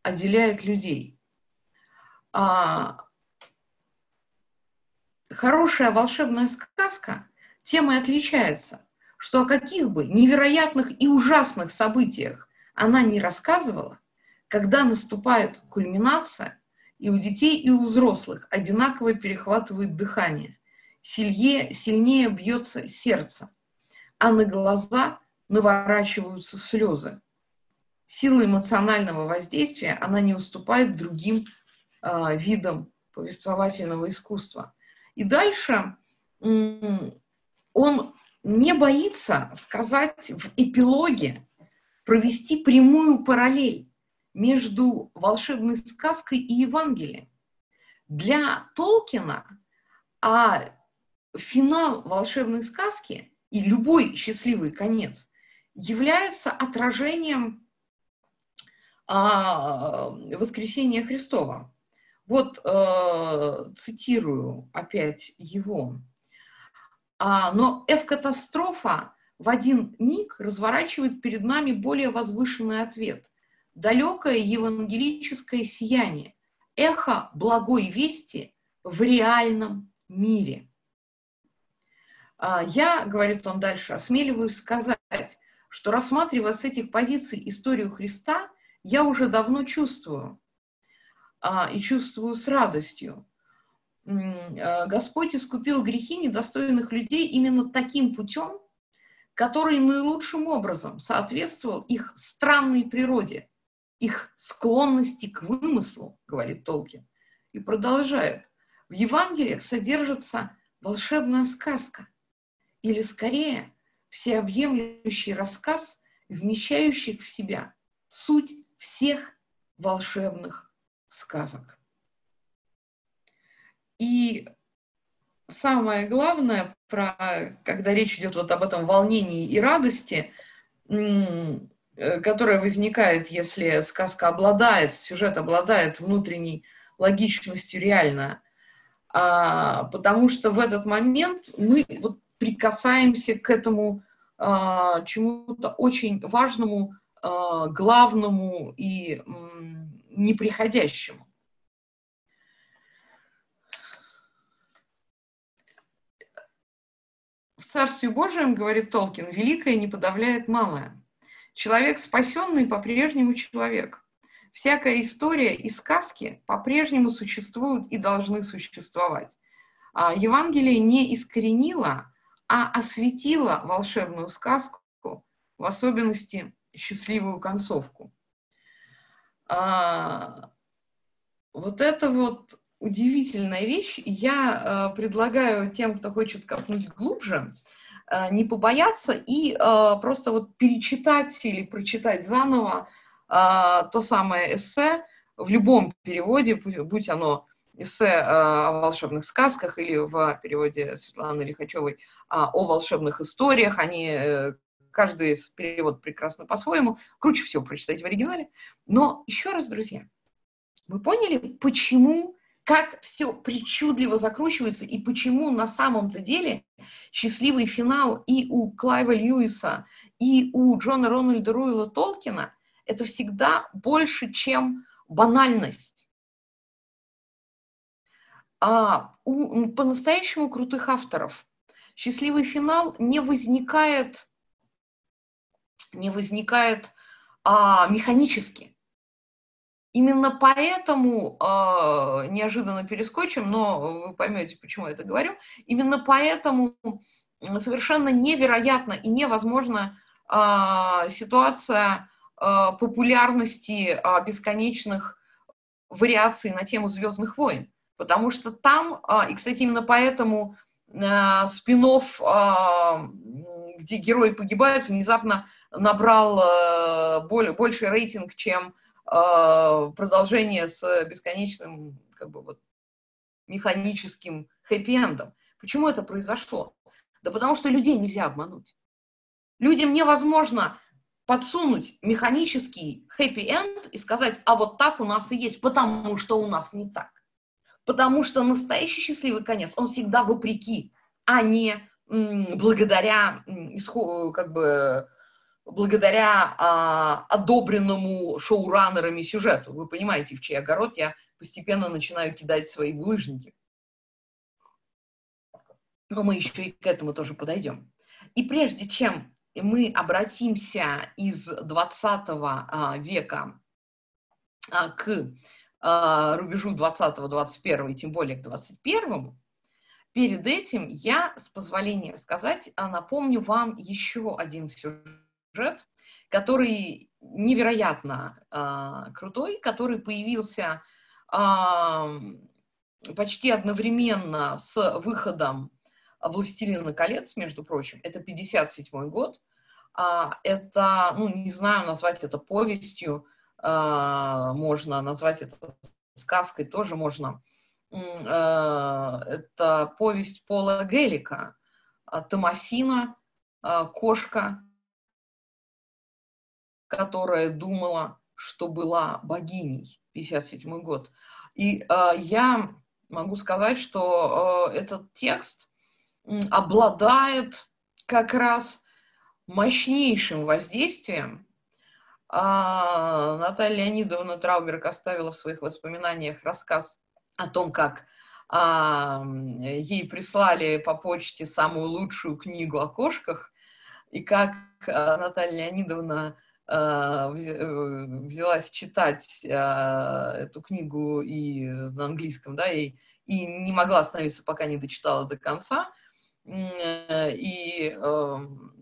отделяет людей. А, хорошая волшебная сказка тем отличается, что о каких бы невероятных и ужасных событиях она не рассказывала, когда наступает кульминация, и у детей, и у взрослых одинаково перехватывает дыхание, сильнее, сильнее бьется сердце, а на глаза наворачиваются слезы. Сила эмоционального воздействия она не уступает другим э, видам повествовательного искусства. И дальше он не боится сказать в эпилоге, провести прямую параллель между волшебной сказкой и Евангелием. Для Толкина а финал волшебной сказки и любой счастливый конец является отражением а, воскресения Христова. Вот э, цитирую опять его. А, но F-катастрофа в один миг разворачивает перед нами более возвышенный ответ. Далекое евангелическое сияние, эхо благой вести в реальном мире. А, я, говорит он дальше, осмеливаюсь сказать, что рассматривая с этих позиций историю Христа, я уже давно чувствую, а, и чувствую с радостью, Э, Господь искупил грехи недостойных людей именно таким путем, который наилучшим образом соответствовал их странной природе, их склонности к вымыслу, говорит Толкин, и продолжает. В Евангелиях содержится волшебная сказка, или скорее всеобъемлющий рассказ, вмещающий в себя суть всех волшебных сказок. И самое главное, про, когда речь идет вот об этом волнении и радости, э, которая возникает, если сказка обладает, сюжет обладает внутренней логичностью реально, а, потому что в этот момент мы вот прикасаемся к этому а, чему-то очень важному, главному и неприходящему. Царстве Божьем, говорит Толкин, великое не подавляет малое. Человек спасенный по-прежнему человек. Всякая история и сказки по-прежнему существуют и должны существовать. А, Евангелие не искоренило, а осветило волшебную сказку, в особенности счастливую концовку. А, вот это вот удивительная вещь. Я э, предлагаю тем, кто хочет копнуть глубже, э, не побояться и э, просто вот перечитать или прочитать заново то самое эссе в любом переводе, будь оно эссе о волшебных сказках или в переводе Светланы Лихачевой о волшебных историях. Они, каждый перевод прекрасно по-своему. Круче всего прочитать в оригинале. Но еще раз, друзья, вы поняли, почему как все причудливо закручивается и почему на самом-то деле счастливый финал и у Клайва Льюиса, и у Джона Рональда Руэлла Толкина это всегда больше, чем банальность. А у по-настоящему крутых авторов счастливый финал не возникает, не возникает а, механически. Именно поэтому, э, неожиданно перескочим, но вы поймете, почему я это говорю, именно поэтому совершенно невероятно и невозможна э, ситуация э, популярности э, бесконечных вариаций на тему «Звездных войн». Потому что там, э, и, кстати, именно поэтому э, спин э, где герои погибают, внезапно набрал э, более, больший рейтинг, чем а, продолжение с бесконечным, как бы вот, механическим хэппи-эндом. Почему это произошло? Да потому что людей нельзя обмануть. Людям невозможно подсунуть механический хэппи-энд и сказать, а вот так у нас и есть, потому что у нас не так. Потому что настоящий счастливый конец, он всегда вопреки, а не благодаря как бы благодаря а, одобренному шоураннерами сюжету. Вы понимаете, в чей огород я постепенно начинаю кидать свои булыжники. Но мы еще и к этому тоже подойдем. И прежде чем мы обратимся из 20 а, века а, к а, рубежу 20-21 и тем более к 21 перед этим я, с позволения сказать, напомню вам еще один сюжет, сюжет, который невероятно э, крутой, который появился э, почти одновременно с выходом «Властелина колец», между прочим. Это 57 год. Э, это, ну, не знаю, назвать это повестью, э, можно назвать это сказкой, тоже можно. Э, это повесть Пола Гелика, Томасина, кошка, которая думала, что была богиней, 57 год. И э, я могу сказать, что э, этот текст обладает как раз мощнейшим воздействием. Э, Наталья Леонидовна Трауберг оставила в своих воспоминаниях рассказ о том, как э, ей прислали по почте самую лучшую книгу о кошках, и как э, Наталья Леонидовна а, взялась читать а, эту книгу и на английском, да, и, и не могла остановиться, пока не дочитала до конца. Э, и эм,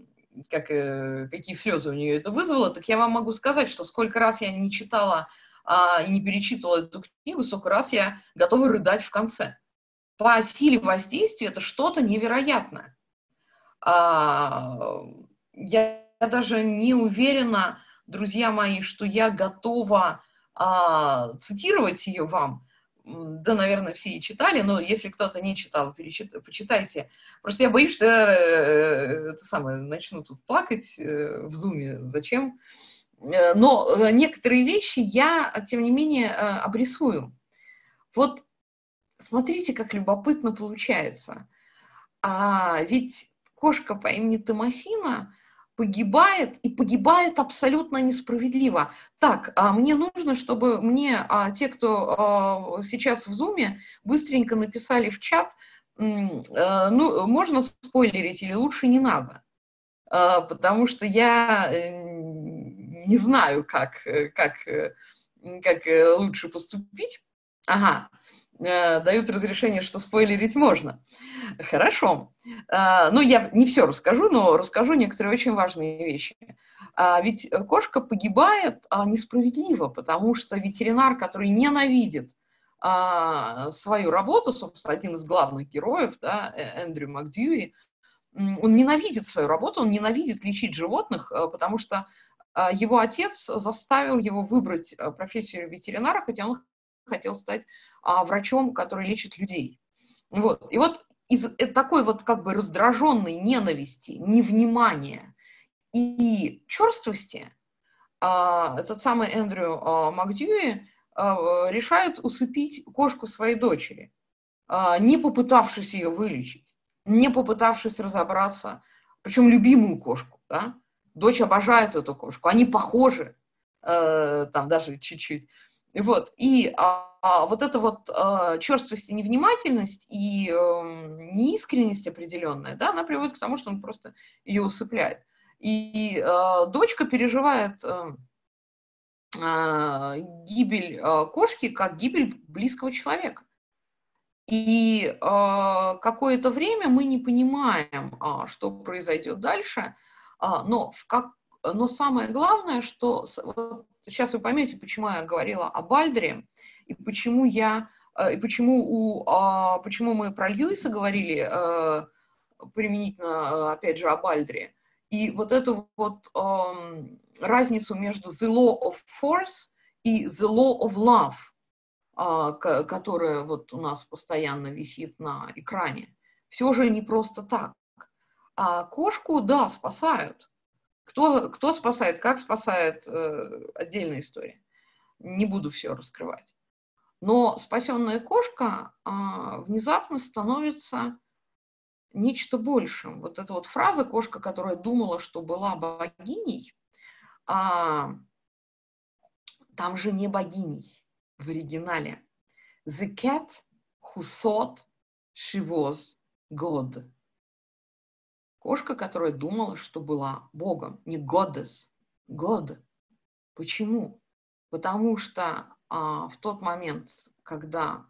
как, э, какие слезы у нее это вызвало, так я вам могу сказать, что сколько раз я не читала а, и не перечитывала эту книгу, столько раз я готова рыдать в конце. По силе воздействия это что-то невероятное. А, я даже не уверена, друзья мои, что я готова а, цитировать ее вам. Да, наверное, все и читали, но если кто-то не читал, перечит, почитайте. Просто я боюсь, что я э, это самое, начну тут плакать э, в зуме. Зачем? Э, но некоторые вещи я, тем не менее, обрисую. Вот смотрите, как любопытно получается. А, ведь кошка по имени Томасина погибает, и погибает абсолютно несправедливо. Так, а мне нужно, чтобы мне а, те, кто а, сейчас в Зуме, быстренько написали в чат, а, ну, можно спойлерить или лучше не надо, потому что я э, не знаю, как, как, как лучше поступить. Ага, э, дают разрешение, что спойлерить можно. Хорошо. Э, ну, я не все расскажу, но расскажу некоторые очень важные вещи. А ведь кошка погибает а, несправедливо, потому что ветеринар, который ненавидит а, свою работу, собственно, один из главных героев, да, э, Эндрю Макдьюи, он ненавидит свою работу, он ненавидит лечить животных, э, потому что а, его отец заставил его выбрать профессию ветеринара, хотя он хотел стать а, врачом, который лечит людей. Вот. И вот из такой вот как бы раздраженной ненависти, невнимания и черствости а, этот самый Эндрю Макдьюи решает усыпить кошку своей дочери, не попытавшись ее вылечить не попытавшись разобраться, причем любимую кошку, да, дочь обожает эту кошку, они похожи, э, там даже чуть-чуть, вот, и а, а, вот эта вот а, черствость и невнимательность и э, неискренность определенная, да, она приводит к тому, что он просто ее усыпляет. И э, дочка переживает э, э, гибель э, кошки как гибель близкого человека. И э, какое-то время мы не понимаем, э, что произойдет дальше, э, но, в как, но самое главное, что вот сейчас вы поймете, почему я говорила о Бальдере и почему я э, и почему у э, почему мы про Льюиса говорили э, применительно, опять же, о Бальдере. И вот эту вот э, разницу между the law of force и the law of love – а, которая вот у нас постоянно висит на экране, все же не просто так. А кошку, да, спасают. Кто, кто спасает, как спасает, э, отдельная история. Не буду все раскрывать. Но спасенная кошка а, внезапно становится нечто большим. Вот эта вот фраза «кошка, которая думала, что была богиней», а, там же не богиней в оригинале. The cat who thought she was God. Кошка, которая думала, что была Богом. Не goddess, God. Почему? Потому что а, в тот момент, когда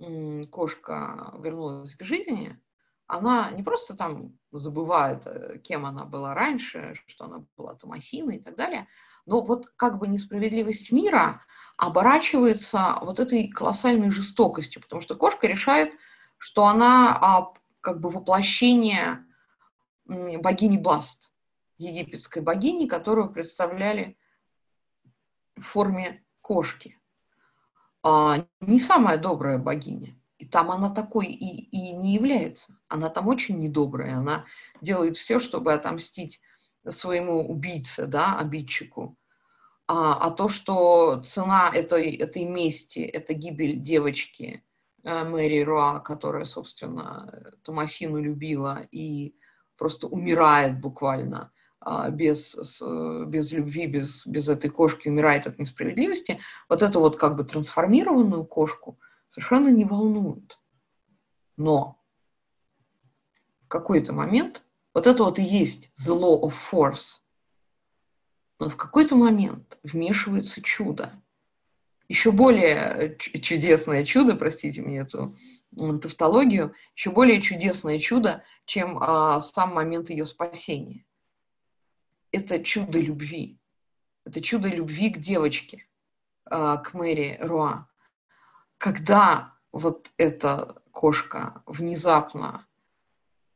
м, кошка вернулась к жизни, она не просто там забывает, э, кем она была раньше, что она была Томасиной и так далее, но вот как бы несправедливость мира оборачивается вот этой колоссальной жестокостью, потому что кошка решает, что она а, как бы воплощение богини Баст, египетской богини, которую представляли в форме кошки. А, не самая добрая богиня. И там она такой и, и не является. Она там очень недобрая. Она делает все, чтобы отомстить своему убийце, да, обидчику. А, а то, что цена этой, этой мести, это гибель девочки э, Мэри Руа, которая, собственно, Томасину любила и просто умирает буквально а, без, без любви, без, без этой кошки, умирает от несправедливости, вот эту вот как бы трансформированную кошку – совершенно не волнуют. Но в какой-то момент вот это вот и есть the law of force. Но в какой-то момент вмешивается чудо. Еще более чудесное чудо, простите мне эту тавтологию, еще более чудесное чудо, чем а, сам момент ее спасения. Это чудо любви. Это чудо любви к девочке, а, к Мэри Руа когда вот эта кошка внезапно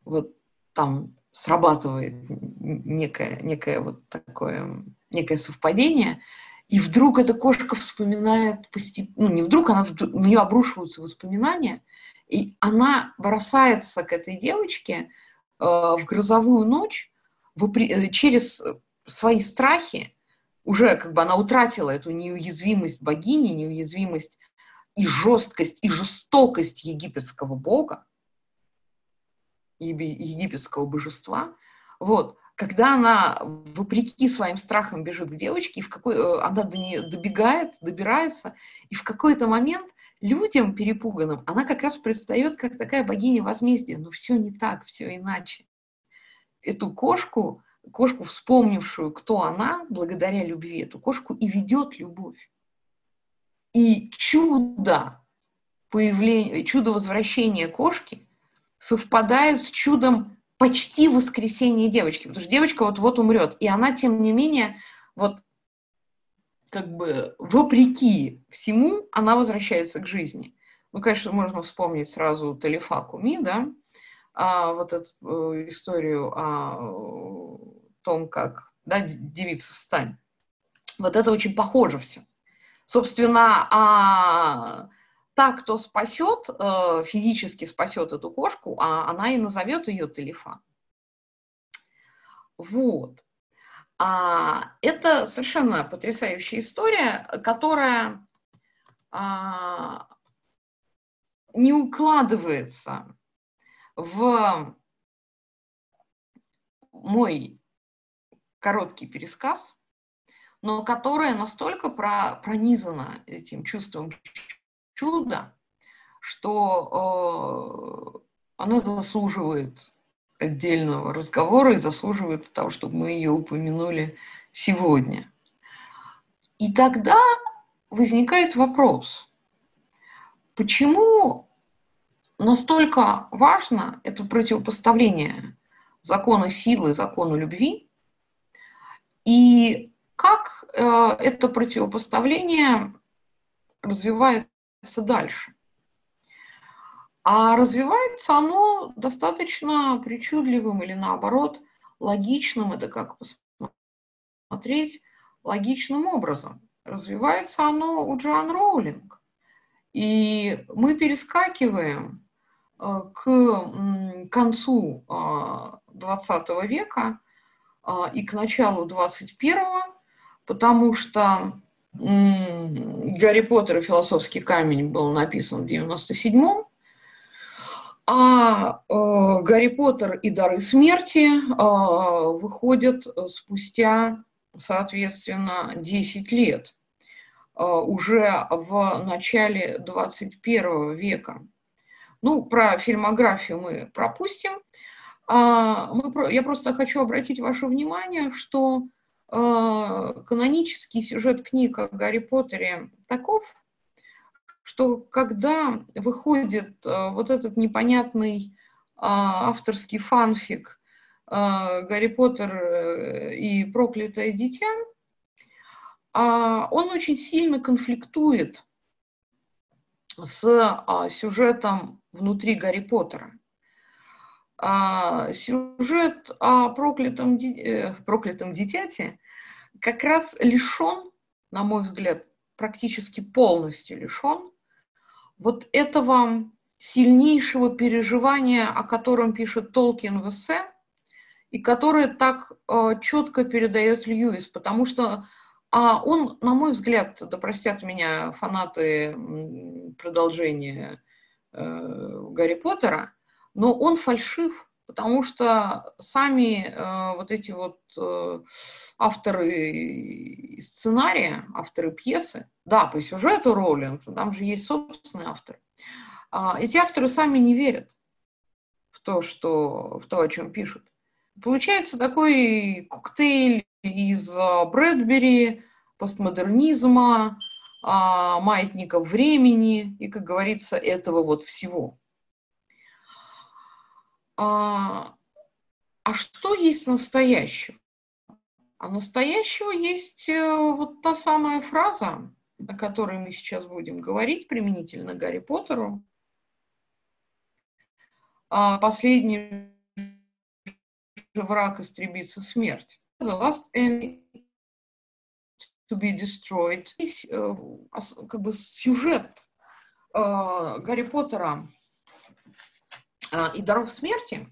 вот там срабатывает некое, некое вот такое, некое совпадение, и вдруг эта кошка вспоминает постепенно, ну не вдруг, она, на нее обрушиваются воспоминания, и она бросается к этой девочке э, в грозовую ночь вопри- э, через свои страхи, уже как бы она утратила эту неуязвимость богини, неуязвимость и жесткость, и жестокость египетского бога, египетского божества, вот, когда она, вопреки своим страхам, бежит к девочке, и в какой, э, она до нее добегает, добирается, и в какой-то момент людям перепуганным она как раз предстает как такая богиня возмездия, но все не так, все иначе. Эту кошку, кошку, вспомнившую, кто она, благодаря любви, эту кошку и ведет любовь. И чудо появления, чудо возвращения кошки совпадает с чудом почти воскресения девочки, потому что девочка вот-вот умрет, и она, тем не менее, вот как бы вопреки всему, она возвращается к жизни. Ну, конечно, можно вспомнить сразу Талифа Куми, да, а, вот эту э, историю о том, как, да, девица встань. Вот это очень похоже все. Собственно, а та, кто спасет, э, физически спасет эту кошку, а она и назовет ее Талифа. Вот. А, это совершенно потрясающая история, которая а, не укладывается в мой короткий пересказ, но которая настолько про, пронизана этим чувством чуда, что э, она заслуживает отдельного разговора и заслуживает того, чтобы мы ее упомянули сегодня. И тогда возникает вопрос, почему настолько важно это противопоставление закона силы, закону любви, и как э, это противопоставление развивается дальше. А развивается оно достаточно причудливым или наоборот логичным, это как посмотреть, логичным образом. Развивается оно у Джоан Роулинг. И мы перескакиваем э, к концу 20 э, века э, и к началу 21 потому что Гарри Поттер и философский камень был написан в 97-м, а э, Гарри Поттер и Дары смерти э, выходят спустя, соответственно, 10 лет, э, уже в начале 21 века. Ну, про фильмографию мы пропустим. А, мы, я просто хочу обратить ваше внимание, что канонический сюжет книг о Гарри Поттере таков, что когда выходит э, вот этот непонятный а, авторский фанфик э, «Гарри Поттер э, и проклятое дитя», а, он очень сильно конфликтует с а, сюжетом внутри Гарри Поттера. Сюжет о проклятом, проклятом дитяте как раз лишен, на мой взгляд, практически полностью лишен вот этого сильнейшего переживания, о котором пишет Толкин в эссе, и которое так э, четко передает Льюис, потому что а он, на мой взгляд, да простят меня фанаты продолжения э, Гарри Поттера, но он фальшив, потому что сами э, вот эти вот э, авторы сценария, авторы пьесы, да, по сюжету Роулинг, там же есть собственный автор, э, эти авторы сами не верят в то, что, в то, о чем пишут. Получается такой коктейль из э, Брэдбери, постмодернизма, э, маятников времени и, как говорится, этого вот всего – а, а что есть настоящего? А настоящего есть э, вот та самая фраза, о которой мы сейчас будем говорить применительно Гарри Поттеру. А последний враг истребится смерть. The last enemy to be destroyed. Здесь э, как бы сюжет э, Гарри Поттера и «Даров смерти»,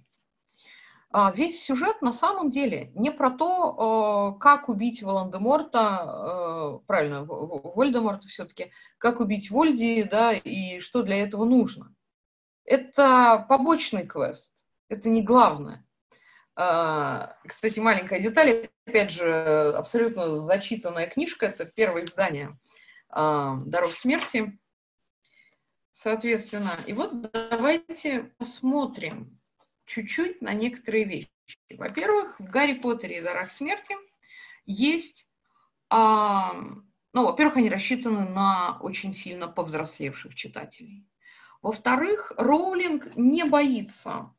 а, весь сюжет на самом деле не про то, как убить Волан-де-Морта, правильно, Вольдеморта все-таки, как убить Вольди, да, и что для этого нужно. Это побочный квест, это не главное. Кстати, маленькая деталь, опять же, абсолютно зачитанная книжка, это первое издание «Даров смерти», Соответственно, и вот давайте посмотрим чуть-чуть на некоторые вещи. Во-первых, в Гарри Поттере и Дарах смерти есть, а, ну, во-первых, они рассчитаны на очень сильно повзрослевших читателей. Во-вторых, Роулинг не боится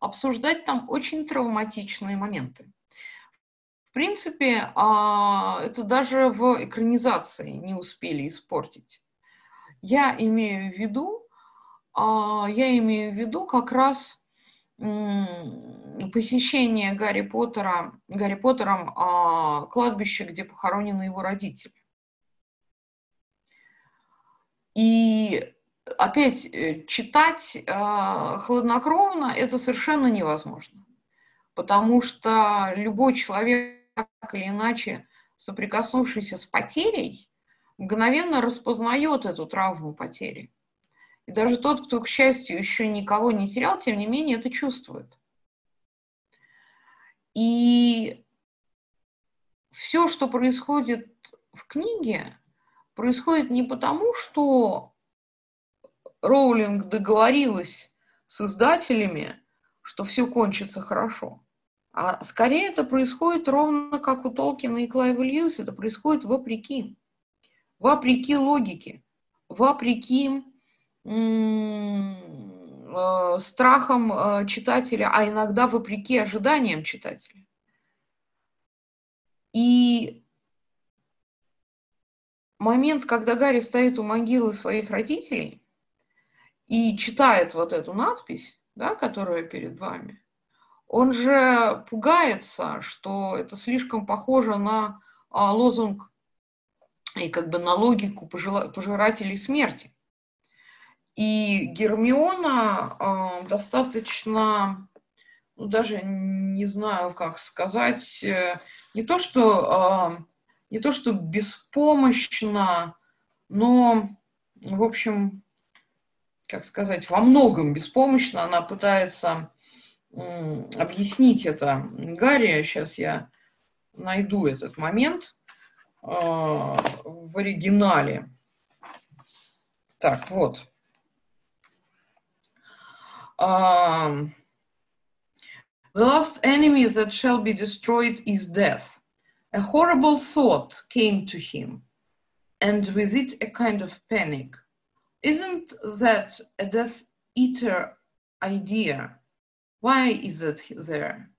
обсуждать там очень травматичные моменты. В принципе, а, это даже в экранизации не успели испортить. Я имею в виду, а, я имею в виду как раз посещение Гарри Поттера, Гарри Поттером а, кладбища, где похоронены его родители. И опять э, читать э, хладнокровно это совершенно невозможно, потому что любой человек, так или иначе соприкоснувшийся с потерей, мгновенно распознает эту травму потери. И даже тот, кто, к счастью, еще никого не терял, тем не менее это чувствует. И все, что происходит в книге, происходит не потому, что Роулинг договорилась с издателями, что все кончится хорошо. А скорее это происходит ровно как у Толкина и Клайва Льюиса, это происходит вопреки. Вопреки логике, вопреки Э, страхом э, читателя, а иногда вопреки ожиданиям читателя. И момент, когда Гарри стоит у могилы своих родителей и читает вот эту надпись, да, которая перед вами, он же пугается, что это слишком похоже на а, лозунг и как бы на логику пожирателей смерти. И Гермиона э, достаточно, ну, даже не знаю, как сказать, э, не то что, э, не то что беспомощно, но, в общем, как сказать, во многом беспомощно она пытается э, объяснить это Гарри. Сейчас я найду этот момент в оригинале. Так, вот. Um, the last enemy that shall be destroyed is death. A horrible thought came to him, and with it a kind of panic. Isn't that a Death Eater idea? Why is it there?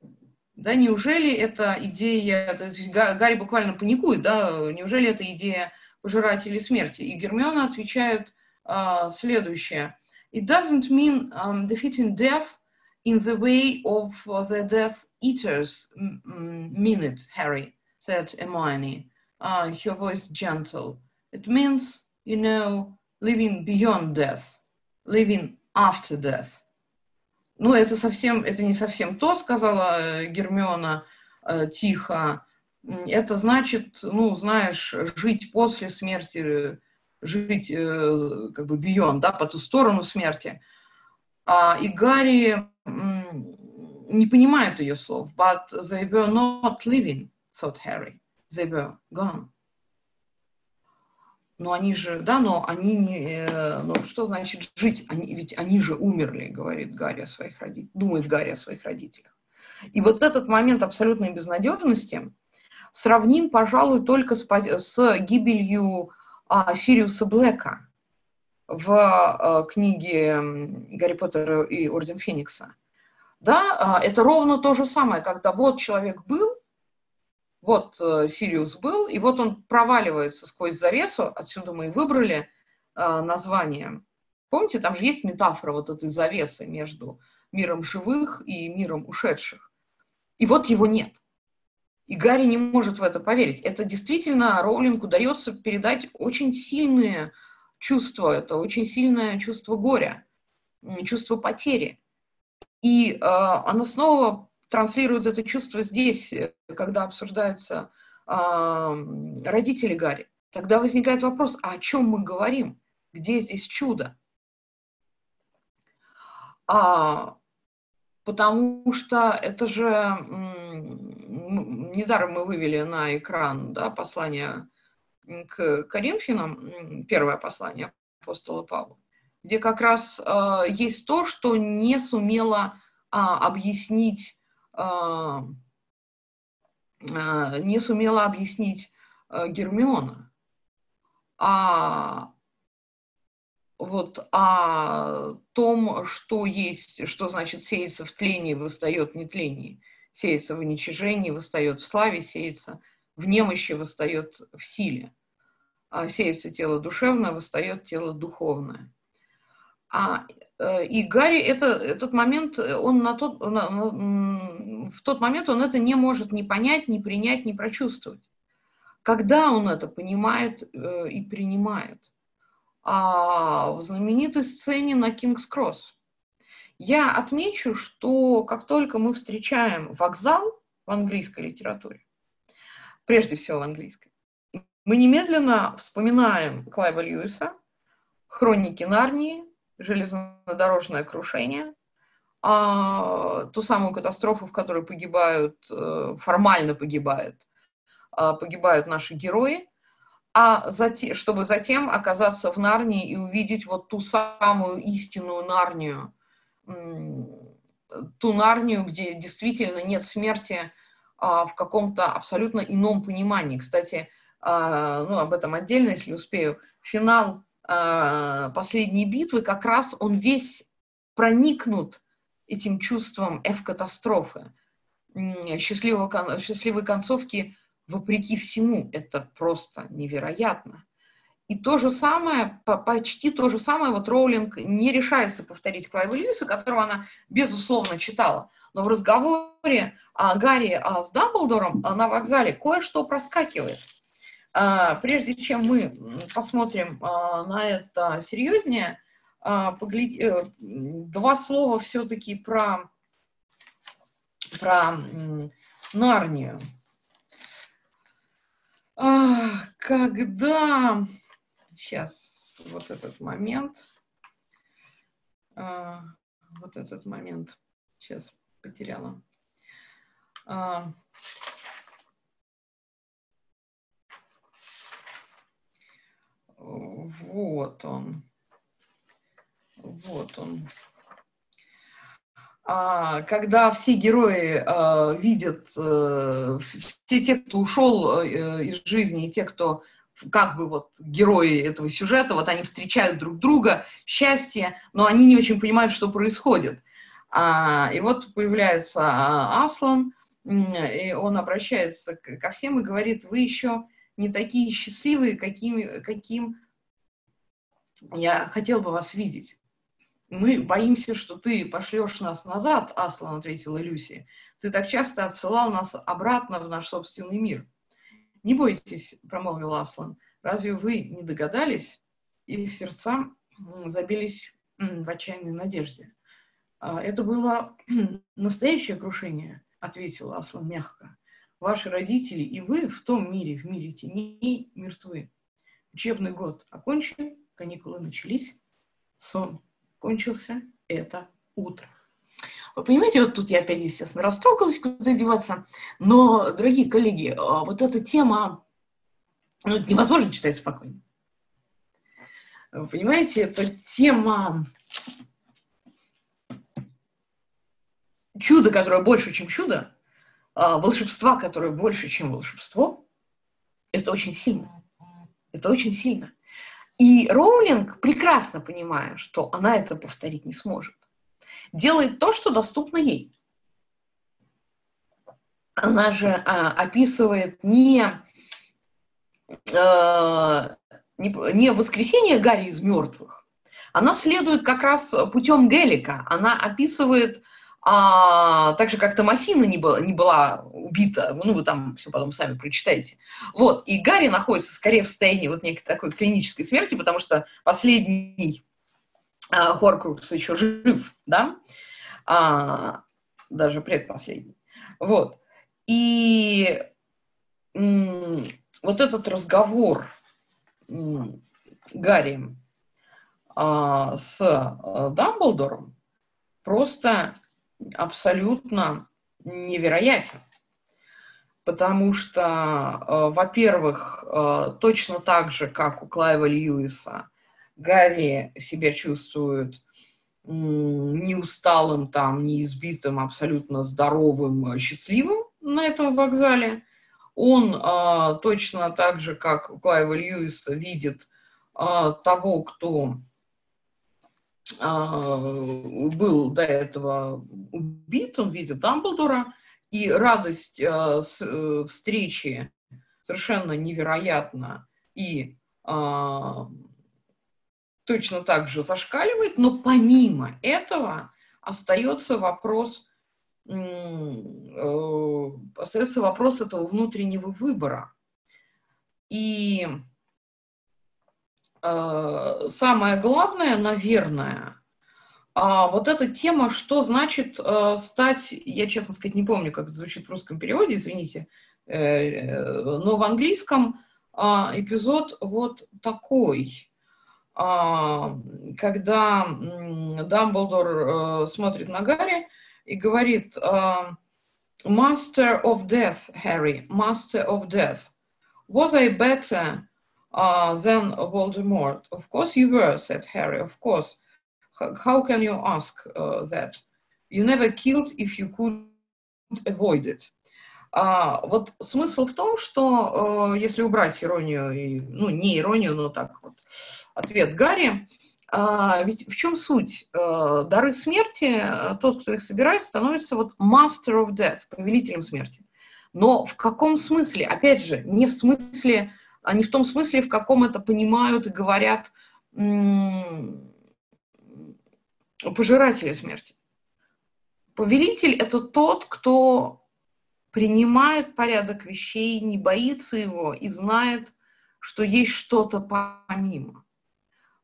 Да, неужели эта идея, то есть Гарри буквально паникует, да, неужели это идея пожирателей смерти? И Гермиона отвечает а, следующее – It doesn't mean um, defeating death in the way of uh, the Death Eaters mean it, Harry, said Hermione, uh, her voice gentle. It means, you know, living beyond death, living after death. Ну, это совсем, это не совсем то, сказала э, Гермиона э, тихо. Это значит, ну, знаешь, жить после смерти, жить э, как бы beyond, да, по ту сторону смерти. А, и Гарри не понимает ее слов. But they were not living, thought Harry. They were gone. Но они же, да, но они не, э, ну что значит жить? Они, ведь они же умерли, говорит Гарри о своих родителях, думает Гарри о своих родителях. И вот этот момент абсолютной безнадежности сравним, пожалуй, только с, с гибелью а, Сириуса Блэка в а, книге «Гарри Поттер и Орден Феникса». Да, а, это ровно то же самое, когда вот человек был, вот э, Сириус был, и вот он проваливается сквозь завесу, отсюда мы и выбрали название. Помните, там же есть метафора вот этой завесы между миром живых и миром ушедших. И вот его нет. И Гарри не может в это поверить. Это действительно Роулинг удается передать очень сильные чувства. Это очень сильное чувство горя, чувство потери. И э, она снова транслирует это чувство здесь, когда обсуждаются э, родители Гарри. Тогда возникает вопрос, а о чем мы говорим? Где здесь чудо? А, потому что это же недаром мы вывели на экран да, послание к Коринфянам, первое послание апостола Павла, где как раз э, есть то, что не сумела э, объяснить, э, э, не сумела объяснить э, Гермиона. А вот о том, что есть, что значит сеется в тлении, восстает в нетлении, сеется в уничижении, восстает в славе, сеется в немощи, восстает в силе. А сеется тело душевное, восстает тело духовное. А, и Гарри это, этот момент, он на тот, на, на, в тот момент он это не может ни понять, ни принять, ни прочувствовать. Когда он это понимает э, и принимает? А, в знаменитой сцене на Кингс Кросс. Я отмечу, что как только мы встречаем вокзал в английской литературе, прежде всего в английской, мы немедленно вспоминаем Клайва Льюиса, «Хроники Нарнии», «Железнодорожное крушение», а, ту самую катастрофу, в которой погибают, э, формально погибают, а, погибают наши герои, а затем, чтобы затем оказаться в Нарнии и увидеть вот ту самую истинную Нарнию, ту Нарнию, где действительно нет смерти а, в каком-то абсолютно ином понимании. Кстати, а, ну, об этом отдельно, если успею, финал последней битвы, как раз он весь проникнут этим чувством F-катастрофы, счастливого, счастливой концовки вопреки всему. Это просто невероятно. И то же самое, почти то же самое, вот Роулинг не решается повторить Клайва Льюиса, которого она, безусловно, читала. Но в разговоре о Гарри с Дамблдором на вокзале кое-что проскакивает – а, прежде чем мы посмотрим а, на это серьезнее, а, погляд... Э, два слова все-таки про, про Нарнию. Когда... Сейчас, вот этот момент. Вот этот момент. Сейчас потеряла. Вот он. Вот он. А, когда все герои а, видят, а, все те, кто ушел а, из жизни, и те, кто как бы вот герои этого сюжета, вот они встречают друг друга, счастье, но они не очень понимают, что происходит. А, и вот появляется Аслан, и он обращается ко всем и говорит, вы еще не такие счастливые, какими, каким я хотел бы вас видеть. Мы боимся, что ты пошлешь нас назад, Аслан, ответила Люси. Ты так часто отсылал нас обратно в наш собственный мир. Не бойтесь, промолвил Аслан. Разве вы не догадались? Их сердца забились в отчаянной надежде. «А, это было настоящее крушение, ответил Аслан мягко. Ваши родители и вы в том мире, в мире теней, мертвы. Учебный год окончен, каникулы начались, сон кончился, это утро. Вы понимаете, вот тут я опять, естественно, растрогалась, куда деваться. Но, дорогие коллеги, а, вот эта тема, ну, невозможно читать спокойно. Вы понимаете, это тема чуда, которое больше, чем чудо, волшебства, которое больше, чем волшебство, это очень сильно. Это очень сильно. И Роулинг, прекрасно понимая, что она это повторить не сможет, делает то, что доступно ей. Она же а, описывает не, а, не, не воскресение Гарри из мертвых, она следует как раз путем Гелика. Она описывает а, так же, как Томасина не была, не была убита, ну, вы там все потом сами прочитаете. Вот, и Гарри находится скорее в состоянии вот некой такой клинической смерти, потому что последний а, Хоркрукс еще жив, да, а, даже предпоследний. Вот, и м- вот этот разговор м- Гарри а, с а, Дамблдором просто абсолютно невероятен. Потому что, э, во-первых, э, точно так же, как у Клайва Льюиса, Гарри себя чувствует неусталым, там, неизбитым, абсолютно здоровым, э, счастливым на этом вокзале. Он точно так же, как у Клайва Льюиса, видит того, кто был до этого убит, он видит Дамблдора, и радость с, э, встречи совершенно невероятна и э, точно так же зашкаливает, но помимо этого остается вопрос, э, остается вопрос этого внутреннего выбора. И самое главное, наверное, а вот эта тема, что значит э, стать, я, честно сказать, не помню, как это звучит в русском переводе, извините, э, но в английском э, эпизод вот такой, э, когда э, Дамблдор э, смотрит на Гарри и говорит, э, Master of Death, Harry, Master of Death, was I better uh, than Voldemort? Of course you were, said Harry, of course. How can you ask uh, that? You never killed if you could avoid it. А, вот смысл в том, что э, если убрать иронию, и, ну не иронию, но так вот, ответ Гарри, э, ведь в чем суть? Э, дары смерти, тот, кто их собирает, становится вот master of death, повелителем смерти. Но в каком смысле? Опять же, не в смысле, а не в том смысле, в каком это понимают и говорят пожиратели смерти. Повелитель – это тот, кто принимает порядок вещей, не боится его и знает, что есть что-то помимо.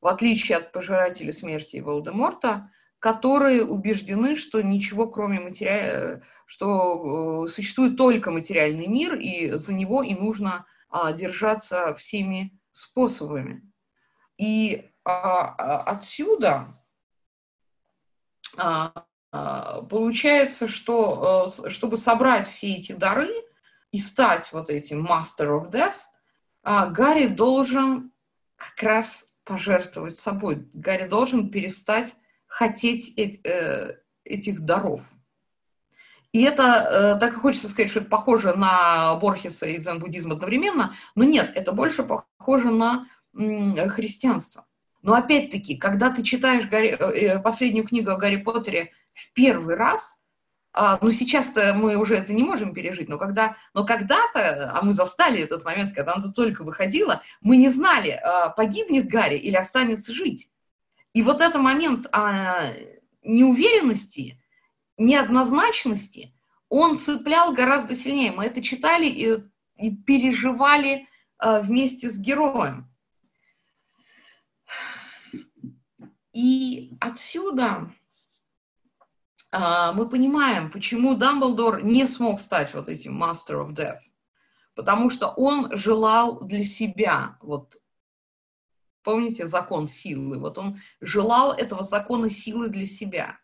В отличие от пожирателя смерти и Волдеморта, которые убеждены, что ничего кроме материала, что э, существует только материальный мир, и за него и нужно а, держаться всеми способами. И а, а, отсюда а, а, получается, что э, чтобы собрать все эти дары и стать вот этим Master of Death, а, Гарри должен как раз пожертвовать собой. Гарри должен перестать хотеть э, этих даров. И это, э, так и хочется сказать, что это похоже на Борхеса и дзен-буддизм одновременно, но нет, это больше похоже на христианство. Но опять-таки, когда ты читаешь Гарри, э, э, последнюю книгу о Гарри Поттере в первый раз, а, ну сейчас-то мы уже это не можем пережить, но когда, но когда-то, а мы застали этот момент, когда она только выходила, мы не знали, а, погибнет Гарри или останется жить. И вот этот момент а, неуверенности, неоднозначности, он цеплял гораздо сильнее. Мы это читали и, и переживали а, вместе с героем. И отсюда а, мы понимаем, почему Дамблдор не смог стать вот этим Master of Death. Потому что он желал для себя, вот помните закон силы, вот он желал этого закона силы для себя.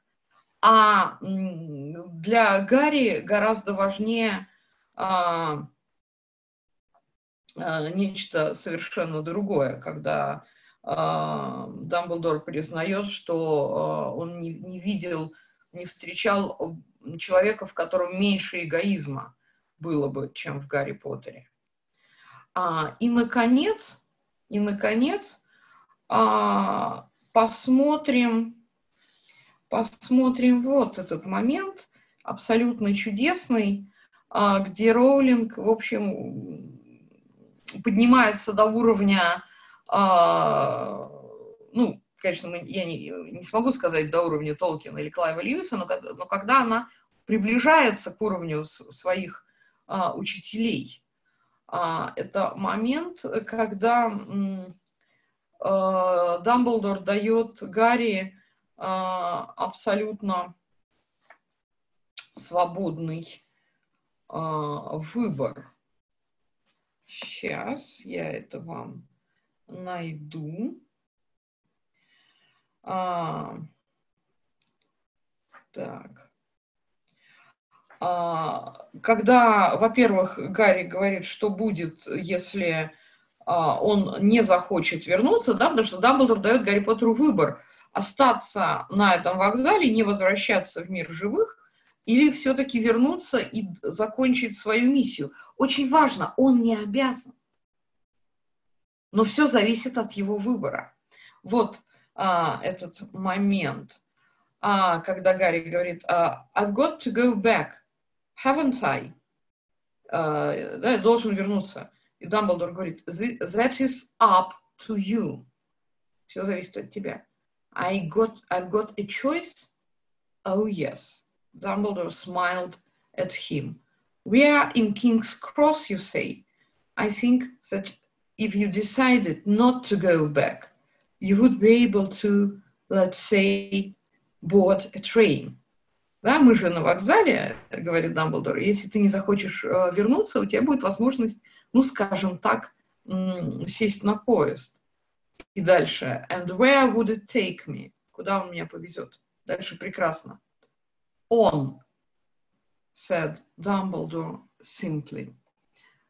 А для Гарри гораздо важнее а, а, нечто совершенно другое, когда а, Дамблдор признает, что а, он не, не видел, не встречал человека, в котором меньше эгоизма было бы, чем в Гарри Поттере. А, и, наконец, и, наконец, посмотрим, посмотрим вот этот момент, абсолютно чудесный, где Роулинг, в общем, поднимается до уровня а, ну, конечно, я не, не смогу сказать до уровня Толкина или Клайва Льюиса, но, но когда она приближается к уровню своих а, учителей, а, это момент, когда а, Дамблдор дает Гарри а, абсолютно свободный а, выбор. Сейчас я это вам найду. А, так. А, когда, во-первых, Гарри говорит, что будет, если а, он не захочет вернуться, да, потому что Дамблдор дает Гарри Поттеру выбор остаться на этом вокзале, не возвращаться в мир живых, или все-таки вернуться и закончить свою миссию. Очень важно, он не обязан но все зависит от его выбора. Вот а, этот момент, а, когда Гарри говорит а, «I've got to go back, haven't I?» а, да, должен вернуться. И Дамблдор говорит «That is up to you». Все зависит от тебя. I got, I've got a choice? Oh, yes. Dumbledore smiled at him. We are in King's Cross, you say. I think that if you decided not to go back, you would be able to, let's say, board a train. Да, мы же на вокзале, говорит Дамблдор. Если ты не захочешь э, вернуться, у тебя будет возможность, ну, скажем так, сесть на поезд. И дальше. And where would it take me? Куда он меня повезет? Дальше прекрасно. On, said Dumbledore simply.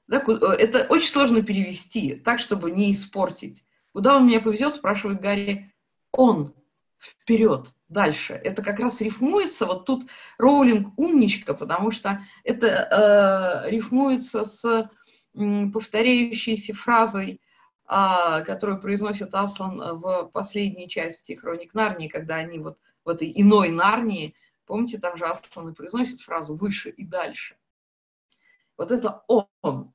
Да, э, это очень сложно перевести, так, чтобы не испортить. Куда он меня повезет, спрашивает Гарри. Он, вперед, дальше. Это как раз рифмуется, вот тут Роулинг умничка, потому что это э, рифмуется с э, повторяющейся фразой, которую произносит Аслан в последней части «Хроник Нарнии», когда они вот в этой иной Нарнии, помните, там же Аслан и произносит фразу «выше и дальше». Вот это он.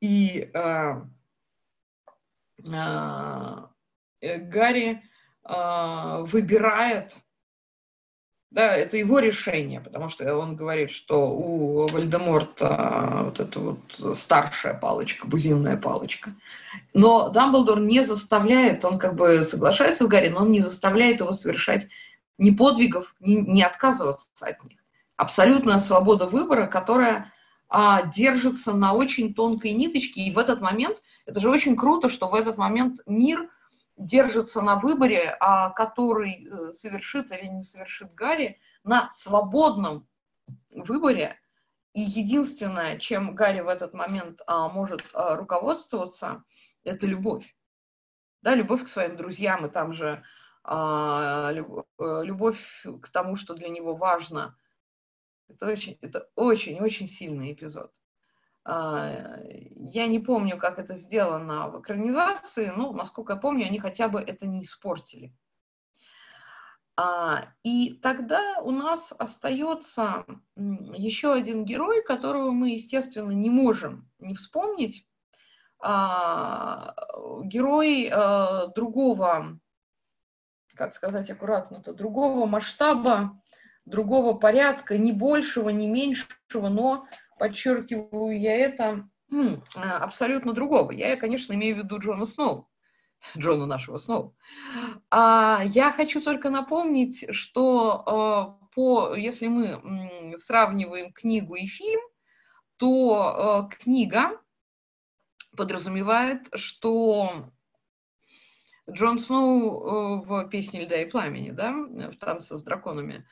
И э, э, Гарри э, выбирает, да, это его решение, потому что он говорит, что у Вальдеморта вот эта вот старшая палочка, бузинная палочка. Но Дамблдор не заставляет, он как бы соглашается с Гарри, но он не заставляет его совершать ни подвигов, ни, ни отказываться от них. Абсолютная свобода выбора, которая а, держится на очень тонкой ниточке, и в этот момент, это же очень круто, что в этот момент мир держится на выборе, а, который э, совершит или не совершит Гарри, на свободном выборе, и единственное, чем Гарри в этот момент а, может а, руководствоваться, это любовь. Да, любовь к своим друзьям, и там же а, э, любовь к тому, что для него важно – это очень, это очень-очень сильный эпизод. А, я не помню, как это сделано в экранизации, но, насколько я помню, они хотя бы это не испортили. А, и тогда у нас остается еще один герой, которого мы, естественно, не можем не вспомнить. А, герой другого, как сказать аккуратно-то, другого масштаба, другого порядка, ни большего, ни меньшего, но, подчеркиваю я это, а, абсолютно другого. Я, конечно, имею в виду Джона Сноу, Джона нашего Сноу. А, я хочу только напомнить, что а, по, если мы сравниваем книгу и фильм, то книга подразумевает, что Джон Сноу в «Песне льда и пламени», да, в «Танце с драконами»,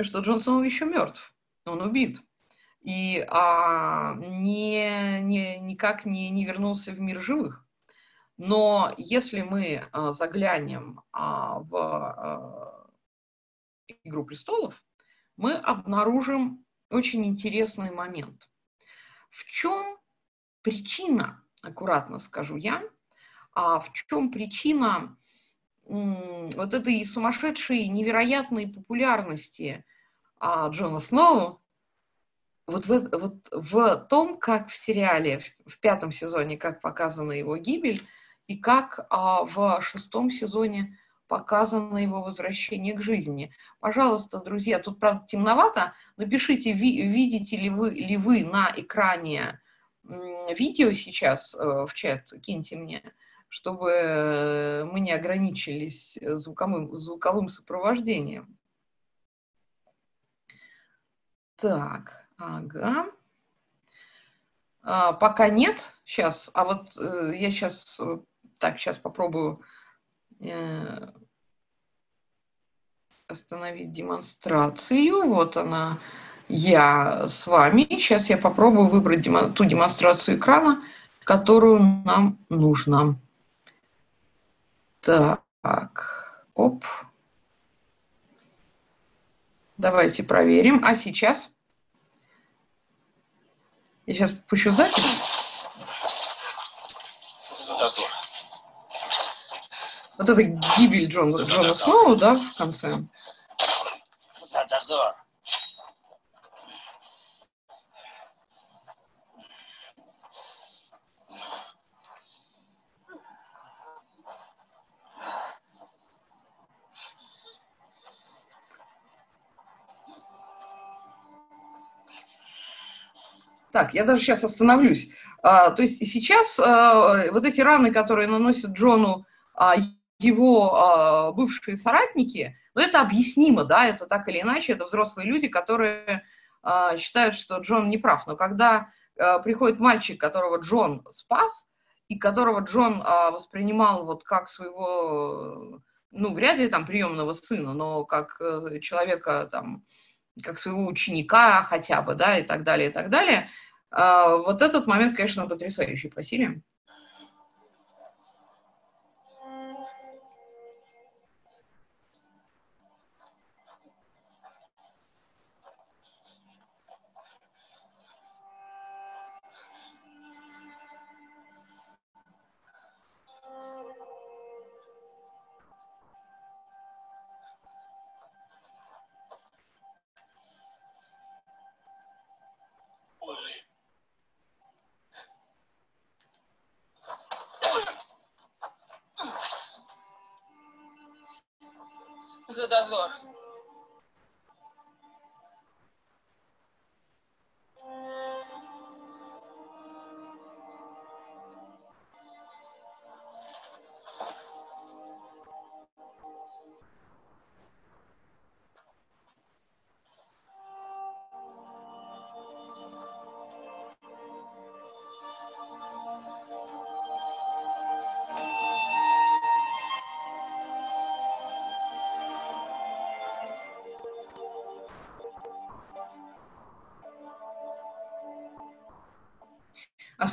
что Джон Сноу еще мертв, он убит. И а, не, не, никак не, не вернулся в мир живых. Но если мы а, заглянем а, в а, «Игру престолов», мы обнаружим очень интересный момент. В чем причина, аккуратно скажу я, а в чем причина вот этой сумасшедшей, невероятной популярности а, Джона Сноу, вот в, вот в том, как в сериале, в, в пятом сезоне, как показана его гибель, и как а, в шестом сезоне показано его возвращение к жизни. Пожалуйста, друзья, тут, правда, темновато, напишите, ви, видите ли вы, ли вы на экране видео сейчас э, в чат, киньте мне чтобы мы не ограничились звуковым, звуковым сопровождением. Так, ага. А, пока нет, сейчас, а вот э, я сейчас, э, так, сейчас попробую э, остановить демонстрацию. Вот она, я с вами. Сейчас я попробую выбрать демо, ту демонстрацию экрана, которую нам нужно. Так, оп. Давайте проверим. А сейчас? Я сейчас пущу запись. вот эта гибель Джона, Джона Сноу, да, в конце. За дозор. Так, я даже сейчас остановлюсь. А, то есть сейчас а, вот эти раны, которые наносят Джону а, его а, бывшие соратники, ну это объяснимо, да, это так или иначе, это взрослые люди, которые а, считают, что Джон не прав. Но когда а, приходит мальчик, которого Джон спас, и которого Джон а, воспринимал вот как своего, ну, вряд ли там приемного сына, но как а, человека там, как своего ученика хотя бы, да, и так далее, и так далее. А, вот этот момент, конечно, потрясающий по силе.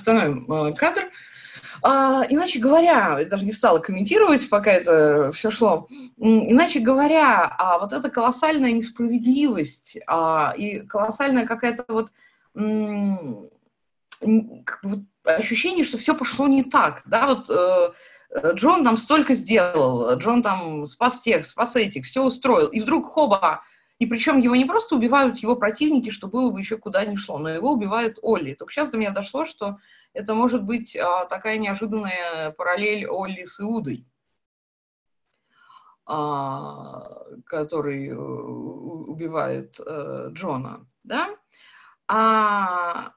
Остановим э, кадр. А, иначе говоря, я даже не стала комментировать, пока это все шло. Иначе говоря, а вот эта колоссальная несправедливость а, и колоссальная какая-то вот, ощущение, что все пошло не так, да, вот э, Джон там столько сделал, Джон там спас тех, спас этих, все устроил, и вдруг хоба, и причем его не просто убивают его противники, что было бы еще куда ни шло, но его убивает Олли. Только сейчас до меня дошло, что это может быть а, такая неожиданная параллель Олли с Иудой, а, который э, убивает а, Джона. Да? А,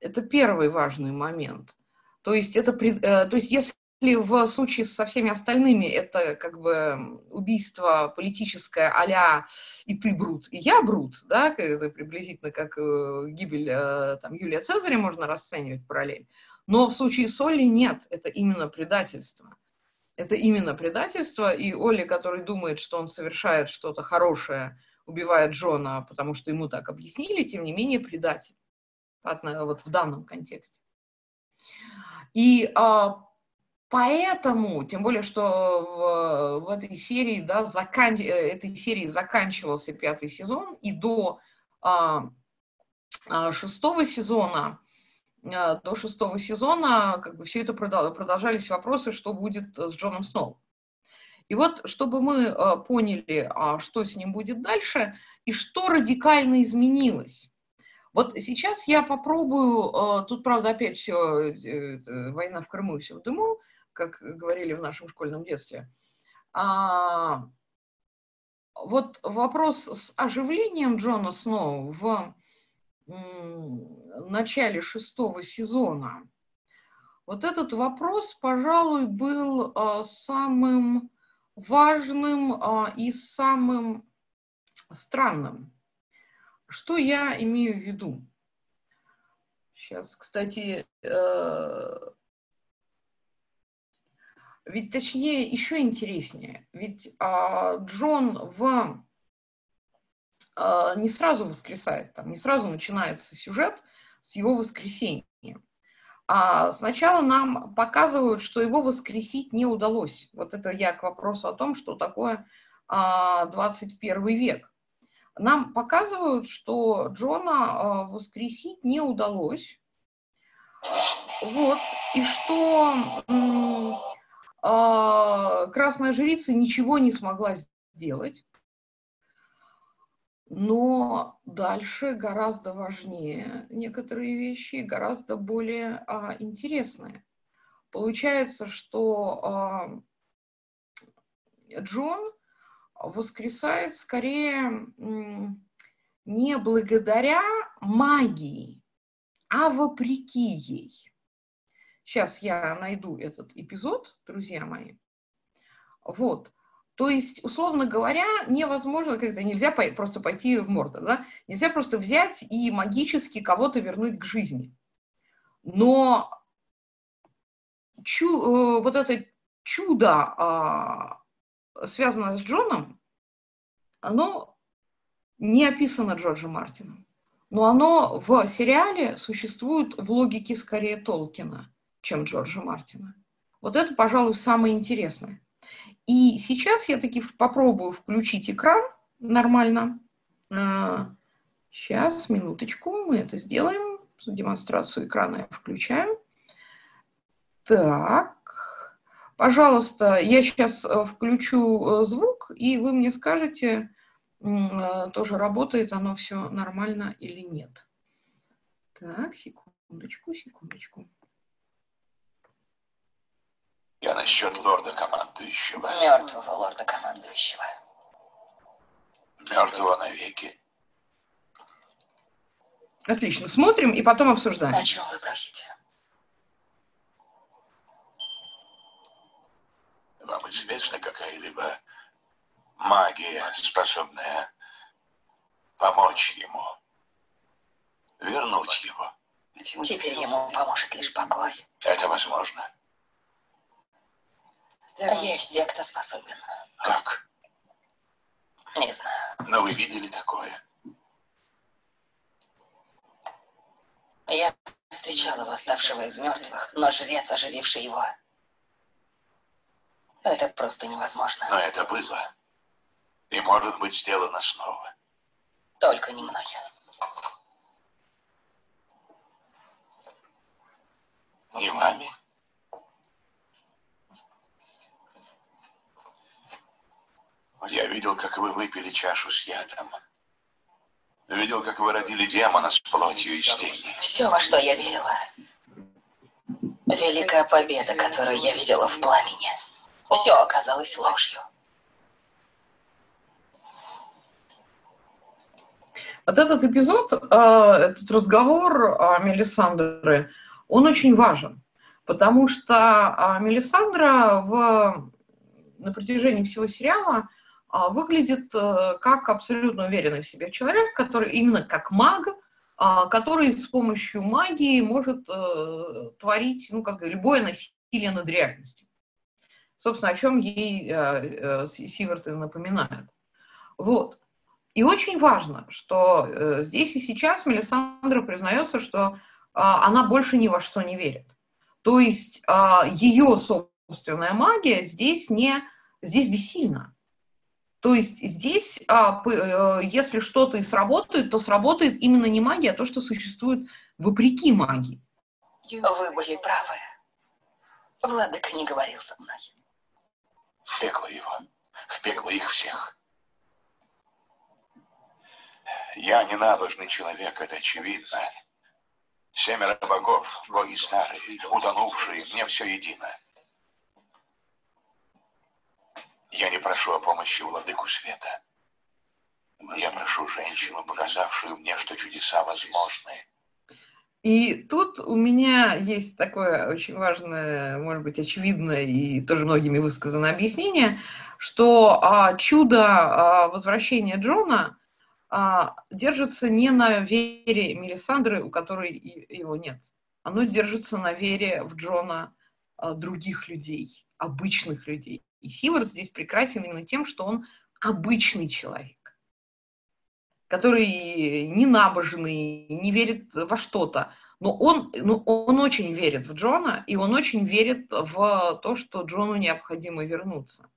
это первый важный момент. То есть, это, э, то есть если если в случае со всеми остальными это как бы убийство политическое а «и ты брут, и я брут», да, это приблизительно как э, гибель э, там, Юлия Цезаря можно расценивать параллель, но в случае с Олли нет, это именно предательство. Это именно предательство, и Олли, который думает, что он совершает что-то хорошее, убивает Джона, потому что ему так объяснили, тем не менее предатель. Вот в данном контексте. И а, Поэтому, тем более, что в, в этой серии, да, закан... Э, этой серии заканчивался пятый сезон, и до а, а, шестого сезона, а, до шестого сезона, как бы все это продолжались вопросы, что будет с Джоном Сноу. И вот, чтобы мы а, поняли, а, что с ним будет дальше, и что радикально изменилось. Вот сейчас я попробую, а, тут, правда, опять все, э, война в Крыму, все в дыму, как говорили в нашем школьном детстве. А, вот вопрос с оживлением Джона Сноу в начале шестого сезона, вот этот вопрос, пожалуй, был а, самым важным а, и самым странным. Что я имею в виду? Сейчас, кстати, э, ведь точнее, еще интереснее. Ведь а, Джон в а, не сразу воскресает, там, не сразу начинается сюжет с его воскресением. А сначала нам показывают, что его воскресить не удалось. Вот это я к вопросу о том, что такое а, 21 век. Нам показывают, что Джона а, воскресить не удалось. Вот. И что красная жрица ничего не смогла сделать. Но дальше гораздо важнее некоторые вещи, гораздо более а, интересные. Получается, что а, Джон воскресает скорее не благодаря магии, а вопреки ей. Сейчас я найду этот эпизод, друзья мои. Вот. То есть, условно говоря, невозможно, как-то нельзя просто пойти в Мордор, да? Нельзя просто взять и магически кого-то вернуть к жизни. Но чу, э, вот это чудо, э, связанное с Джоном, оно не описано Джорджем Мартином. Но оно в сериале существует в логике скорее Толкина, чем Джорджа Мартина. Вот это, пожалуй, самое интересное. И сейчас я таки попробую включить экран нормально. Сейчас, а, минуточку, мы это сделаем. Демонстрацию экрана я включаю. Так, пожалуйста, я сейчас э, включу э, звук, и вы мне скажете, э, тоже работает оно все нормально или нет. Так, секундочку, секундочку. Я насчет лорда-командующего. Мертвого лорда-командующего. Мертвого навеки. Отлично. Смотрим и потом обсуждаем. О чем вы просите? Вам известна какая-либо магия, способная помочь ему, вернуть его? Теперь ему поможет лишь покой. Это возможно. Есть те, кто способен. Как? Не знаю. Но вы видели такое? Я встречала восставшего из мертвых, но жрец, ожививший его, это просто невозможно. Но это было. И может быть сделано снова. Только не многие. Не вами? Я видел, как вы выпили чашу с ядом. Видел, как вы родили демона с плотью из тени. Все, во что я верила. Великая победа, которую я видела в пламени. Все оказалось ложью. Вот этот эпизод, а, этот разговор Мелисандры, он очень важен, потому что а, Мелисандра в, на протяжении всего сериала выглядит э, как абсолютно уверенный в себе человек, который именно как маг, а, который с помощью магии может э, творить ну, как любое насилие над реальностью. Собственно, о чем ей э, Сиверты напоминают. Вот. И очень важно, что здесь и сейчас Мелисандра признается, что она больше ни во что не верит. То есть ее собственная магия здесь не здесь бессильна. То есть здесь, а, э, если что-то и сработает, то сработает именно не магия, а то, что существует вопреки магии. Вы были правы. Владыка не говорил со мной. В пекло его. В пекло их всех. Я ненабожный человек, это очевидно. Семеро богов, боги старые, утонувшие, мне все едино. Я не прошу о помощи владыку света. Я прошу женщину, показавшую мне, что чудеса возможны. И тут у меня есть такое очень важное, может быть, очевидное и тоже многими высказанное объяснение, что а, чудо а, возвращения Джона а, держится не на вере Мелисандры, у которой его нет. Оно держится на вере в Джона а, других людей, обычных людей. И Сивард здесь прекрасен именно тем, что он обычный человек, который не набожный, не верит во что-то. Но он, ну, он очень верит в Джона, и он очень верит в то, что Джону необходимо вернуться.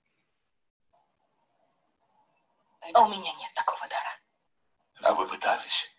А у меня нет такого дара. А вы пытались?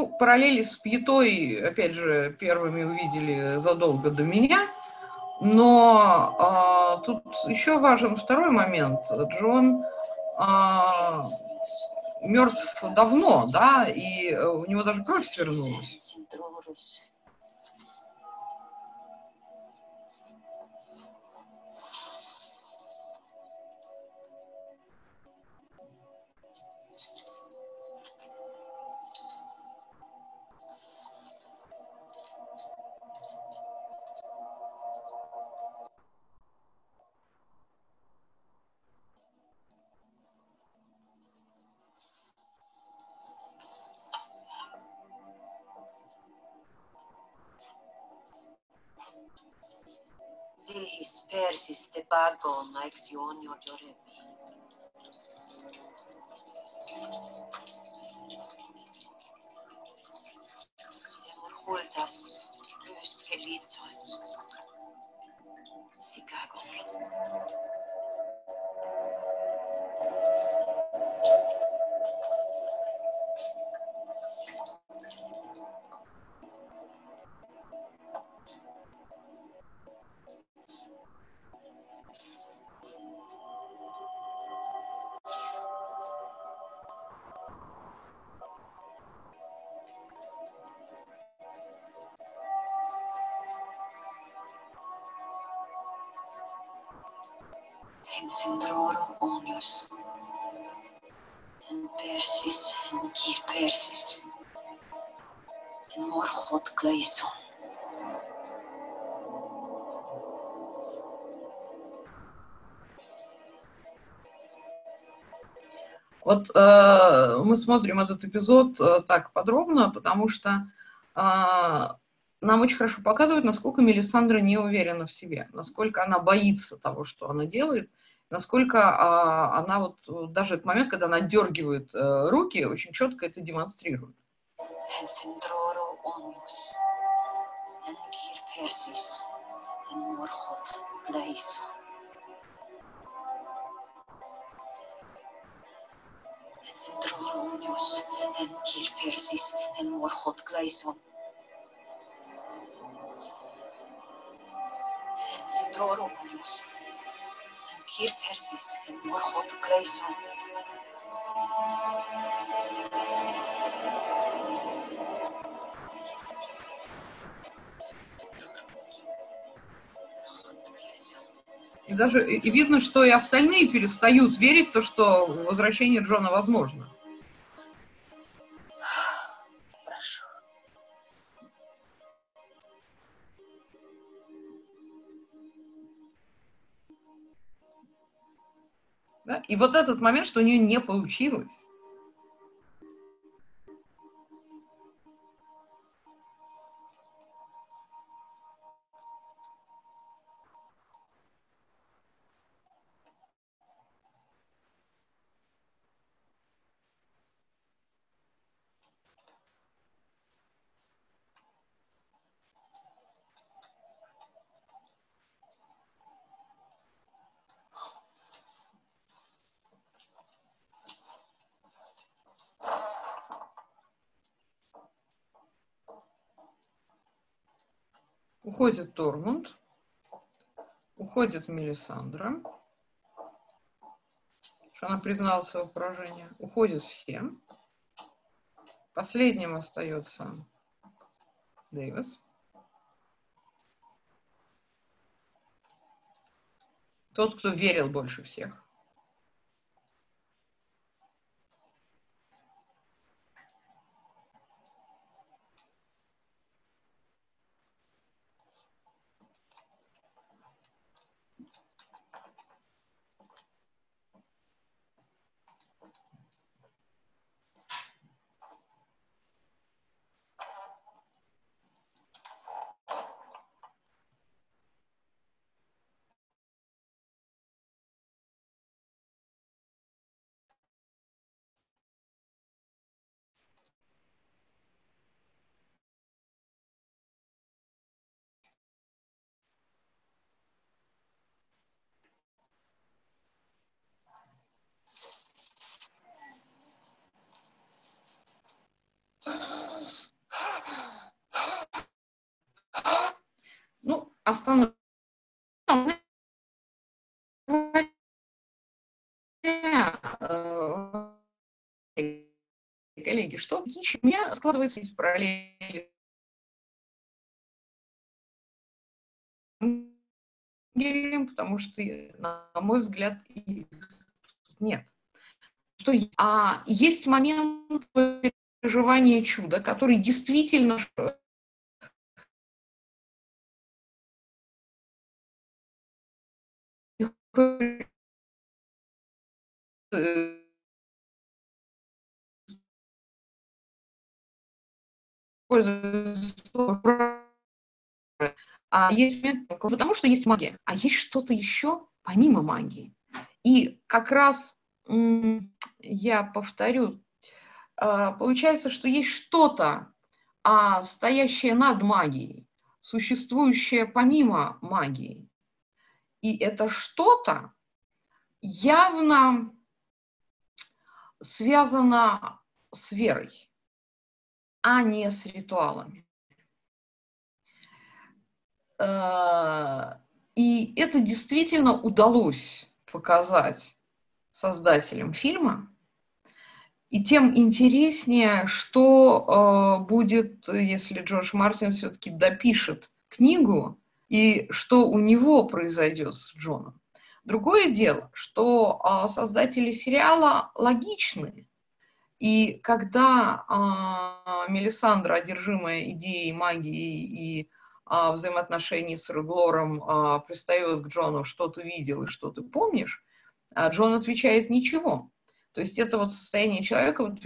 Ну, параллели с Пьетой, опять же, первыми увидели задолго до меня. Но э, тут еще важен второй момент. Джон э, мертв давно, да, и у него даже кровь свернулась. bagul na aksiyon yojorevi. Multas Вот э, мы смотрим этот эпизод э, так подробно, потому что э, нам очень хорошо показывают, насколько Мелисандра не уверена в себе, насколько она боится того, что она делает, насколько э, она вот даже этот момент, когда она дергивает э, руки, очень четко это демонстрирует. Persis. En morchot gleison. Trovronius en Kirpersis en Morgoth Gleison. Trovronius en Kirpersis en Morgoth Gleison. И даже и видно, что и остальные перестают верить в то, что возвращение Джона возможно. Прошу. Да? И вот этот момент, что у нее не получилось, уходит Тормунд, уходит Мелисандра, что она признала свое поражение, уходят все. Последним остается Дэвис. Тот, кто верил больше всех. Остановлюсь коллеги, что у меня складывается из параллели потому что, на мой взгляд, нет. Что, а есть момент переживания чуда, который действительно а есть потому что есть магия, а есть что-то еще помимо магии. И как раз я повторю, а, получается, что есть что-то, а, стоящее над магией, существующее помимо магии. И это что-то явно связано с верой, а не с ритуалами. Э, и это действительно удалось показать создателям фильма. И тем интереснее, что э, будет, если Джордж Мартин все-таки допишет книгу, и что у него произойдет с Джоном. Другое дело, что э, создатели сериала логичны. И когда э, Мелисандра, одержимая идеей магии и а, взаимоотношений с Реглором а, пристает к Джону, что ты видел и что ты помнишь, а Джон отвечает ничего. То есть это вот состояние человека, вот,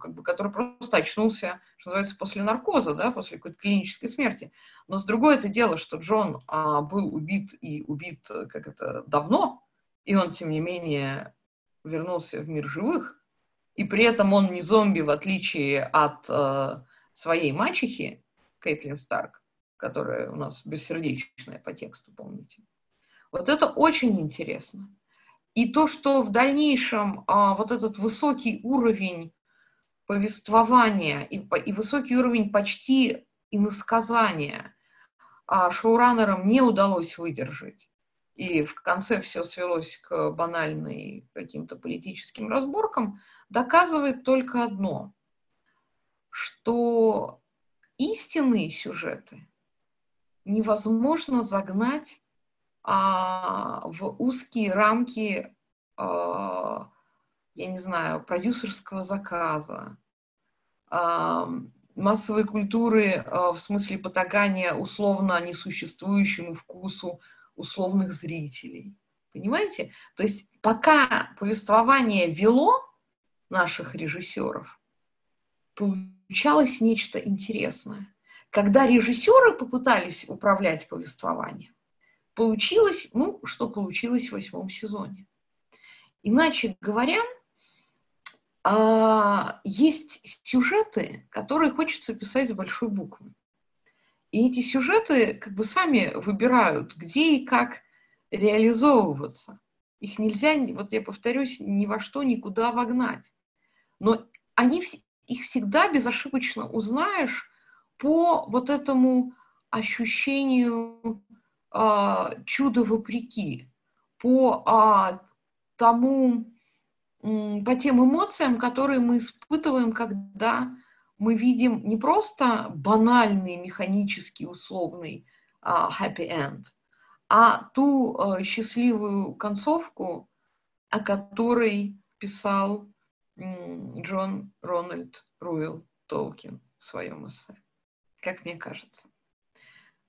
как бы, который просто очнулся, что называется, после наркоза, да, после какой-то клинической смерти. Но с другой это дело, что Джон а, был убит и убит, как это, давно, и он, тем не менее, вернулся в мир живых, и при этом он не зомби, в отличие от э, своей мачехи, Кейтлин Старк, которая у нас бессердечная по тексту, помните. Вот это очень интересно. И то, что в дальнейшем а, вот этот высокий уровень повествования и, и высокий уровень почти иносказания а, шоураннерам не удалось выдержать. И в конце все свелось к банальным каким-то политическим разборкам, доказывает только одно, что истинные сюжеты невозможно загнать а, в узкие рамки, а, я не знаю, продюсерского заказа, а, массовой культуры а, в смысле потагания условно несуществующему вкусу условных зрителей. Понимаете? То есть пока повествование вело наших режиссеров, получалось нечто интересное. Когда режиссеры попытались управлять повествованием, получилось, ну, что получилось в восьмом сезоне. Иначе говоря, а, есть сюжеты, которые хочется писать с большой буквы. И эти сюжеты как бы сами выбирают, где и как реализовываться. Их нельзя, вот я повторюсь, ни во что никуда вогнать. Но они, их всегда безошибочно узнаешь по вот этому ощущению а, чуда вопреки, по а, тому, по тем эмоциям, которые мы испытываем, когда мы видим не просто банальный, механический, условный а, happy end, а ту счастливую концовку, о которой писал Джон Рональд Руэлл Толкин в своем эссе как мне кажется.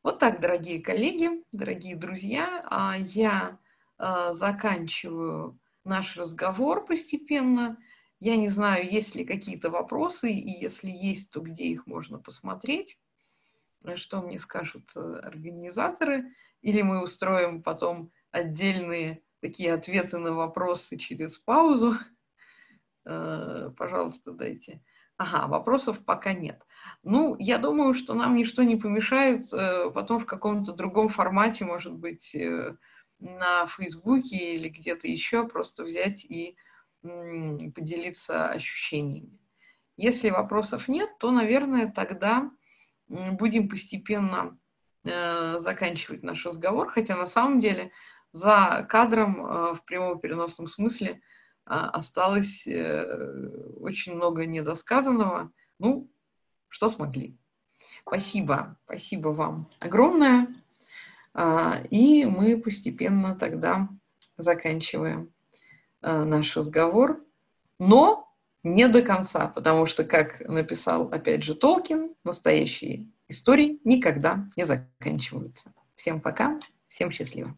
Вот так, дорогие коллеги, дорогие друзья, а я а, заканчиваю наш разговор постепенно. Я не знаю, есть ли какие-то вопросы, и если есть, то где их можно посмотреть, что мне скажут э, организаторы, или мы устроим потом отдельные такие ответы на вопросы через паузу. Пожалуйста, дайте Ага, вопросов пока нет. Ну, я думаю, что нам ничто не помешает э, потом в каком-то другом формате, может быть, э, на Фейсбуке или где-то еще просто взять и поделиться ощущениями. Если вопросов нет, то, наверное, тогда будем постепенно э, заканчивать наш разговор, хотя на самом деле за кадром в прямом переносном смысле осталось э, очень много недосказанного. Ну, что смогли. Спасибо, спасибо вам огромное. А, и мы постепенно тогда заканчиваем э, наш разговор. Но не до конца, потому что, как написал опять же Толкин, настоящие истории никогда не заканчиваются. Всем пока, всем счастливо.